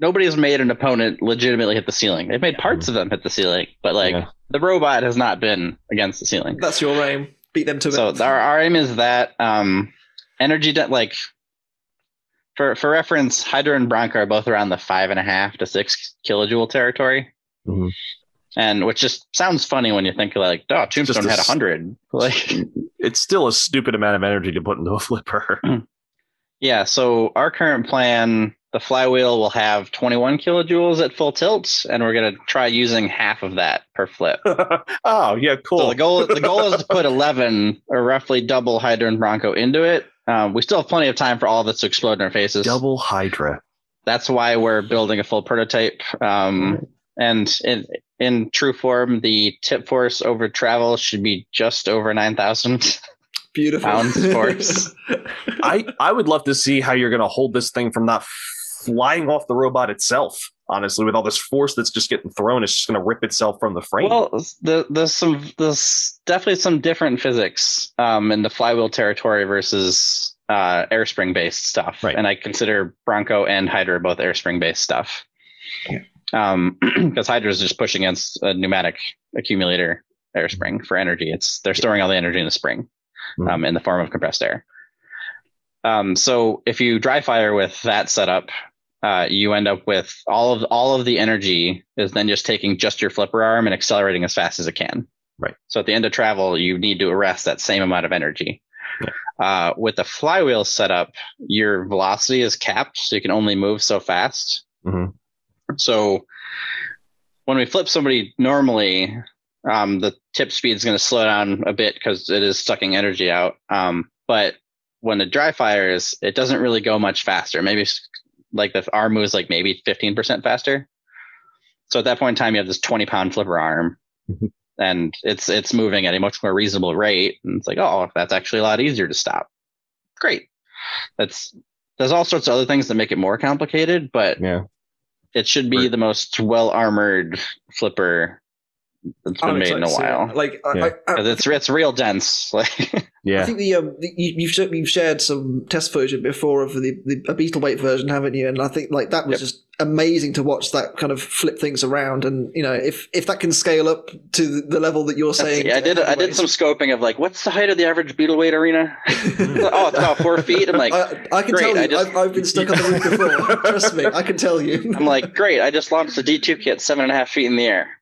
nobody has made an opponent legitimately hit the ceiling. They've made parts of them hit the ceiling, but like Yeah. the robot has not been against the ceiling. That's your aim. Beat them to So it. our, our aim is that um energy de- like for for reference, Hydra and Bronco are both around the five and a half to six kilojoule territory. Mhm. And which just sounds funny when you think like, oh, Tombstone had a hundred. (laughs) Like it's still a stupid amount of energy to put into a flipper. (laughs) Yeah, so our current plan, the flywheel will have 21 kilojoules at full tilt, and we're gonna try using half of that per flip. (laughs) oh yeah, cool. So the goal, the goal is to put 11 or roughly double Hydra and Bronco into it. Um, we still have plenty of time for all of this to explode in our faces. Double Hydra. That's why we're building a full prototype. Um, and in in true form, the tip force over travel should be just over 9,000. (laughs) Beautiful. Pounds (laughs) force. I I would love to see how you're gonna hold this thing from not flying off the robot itself. Honestly, with all this force that's just getting thrown, it's just gonna rip itself from the frame. Well, the, there's some there's definitely some different physics um, in the flywheel territory versus uh, airspring based stuff, Right. and I consider Bronco and Hydra both air spring based stuff. Yeah. Um, (clears throat) because Hydra is just pushing against a pneumatic accumulator air spring for energy. It's they're storing all the energy in the spring, Mhm. um, in the form of compressed air. Um, so if you dry fire with that setup, uh, you end up with all of all of the energy is then just taking just your flipper arm and accelerating as fast as it can. Right. So at the end of travel, you need to arrest that same amount of energy. Uh, with the flywheel setup, your velocity is capped, so you can only move so fast. Mhm. So when we flip somebody normally, um, the tip speed is going to slow down a bit because it is sucking energy out. Um, but when the dry fires, it doesn't really go much faster. Maybe like the arm moves like maybe 15% faster. So at that point in time, you have this 20 pound flipper arm Mhm. and it's, it's moving at a much more reasonable rate. And it's like, oh, that's actually a lot easier to stop. Great. That's, there's all sorts of other things that make it more complicated, but yeah. it should be Right. the most well armored flipper that's been I'm made in a excited to see it. while. Like, Yeah. I, I, Because it's it's real dense. (laughs) Like I think the um, the, you, you've you've shared some test footage before of the, the a beetle weight version, haven't you? And I think like that was Yep. just amazing to watch that kind of flip things around. And you know, if if that can scale up to the, level that you're saying, Yeah, I did. I did some scoping of like, what's the height of the average Beetleweight arena? (laughs) oh, it's about four feet. I'm like, I, I can tell you, I just- I've, I've been stuck on the roof before. (laughs) Trust me, I can tell you. I'm like, great. I just launched the D2 kit seven and a half feet in the air.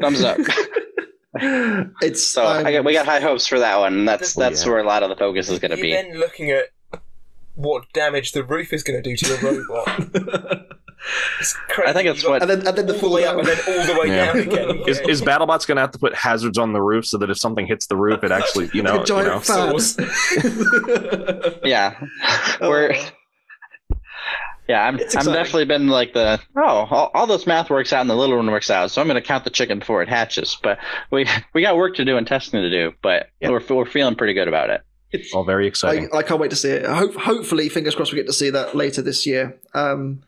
Thumbs up. (laughs) it's So I'm- I got, we got high hopes for that one. That's Oh, that's yeah. where a lot of the focus is going to You're be. then looking at what damage the roof is going to do to your robot. (laughs) It's crazy. I think it's what and then and then the all full way up and then all the way Yeah. down again. (laughs) is, is BattleBots going to have to put hazards on the roof so that if something hits the roof, it actually you know giant you know fan. Sauce. (laughs) yeah. Oh. We're yeah. I'm I'm definitely been like the oh all, all this math works out and the little one works out. So I'm going to count the chicken before it hatches. But we we got work to do and testing to do. But Yeah. we're we're feeling pretty good about it. It's all very exciting. I, I can't wait to see it. Hope, hopefully, fingers crossed, we get to see that later this year. Um,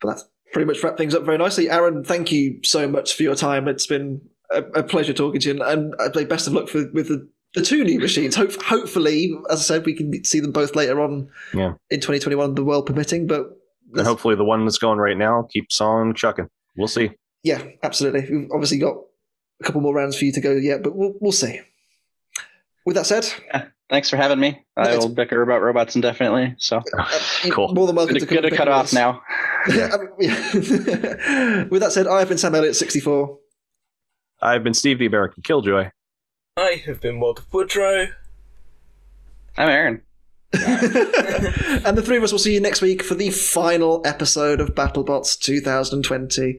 but that's pretty much wrapped things up very nicely. Aren, thank you so much for your time. It's been a, a pleasure talking to you, and, and I say best of luck for, with the, the two new machines. Hope, hopefully, as I said, we can see them both later on Yeah. in 2021, the world permitting. But and hopefully the one that's going right now keeps on chucking. We'll see. yeah, absolutely. We've obviously got a couple more rounds for you to go yet, but we'll, we'll see. With that said, Thanks for having me. I It's- will bicker about robots indefinitely. So (laughs) uh, Cool. more than welcome good to to, good to cut off us. now. (laughs) Yeah, I mean, yeah. (laughs) With that said, I have been Sam Elliott, 64. I've been Steve the American Killjoy. I have been World of Woodrow. I'm Aren. (laughs) and the three of us will see you next week for the final episode of BattleBots 2020.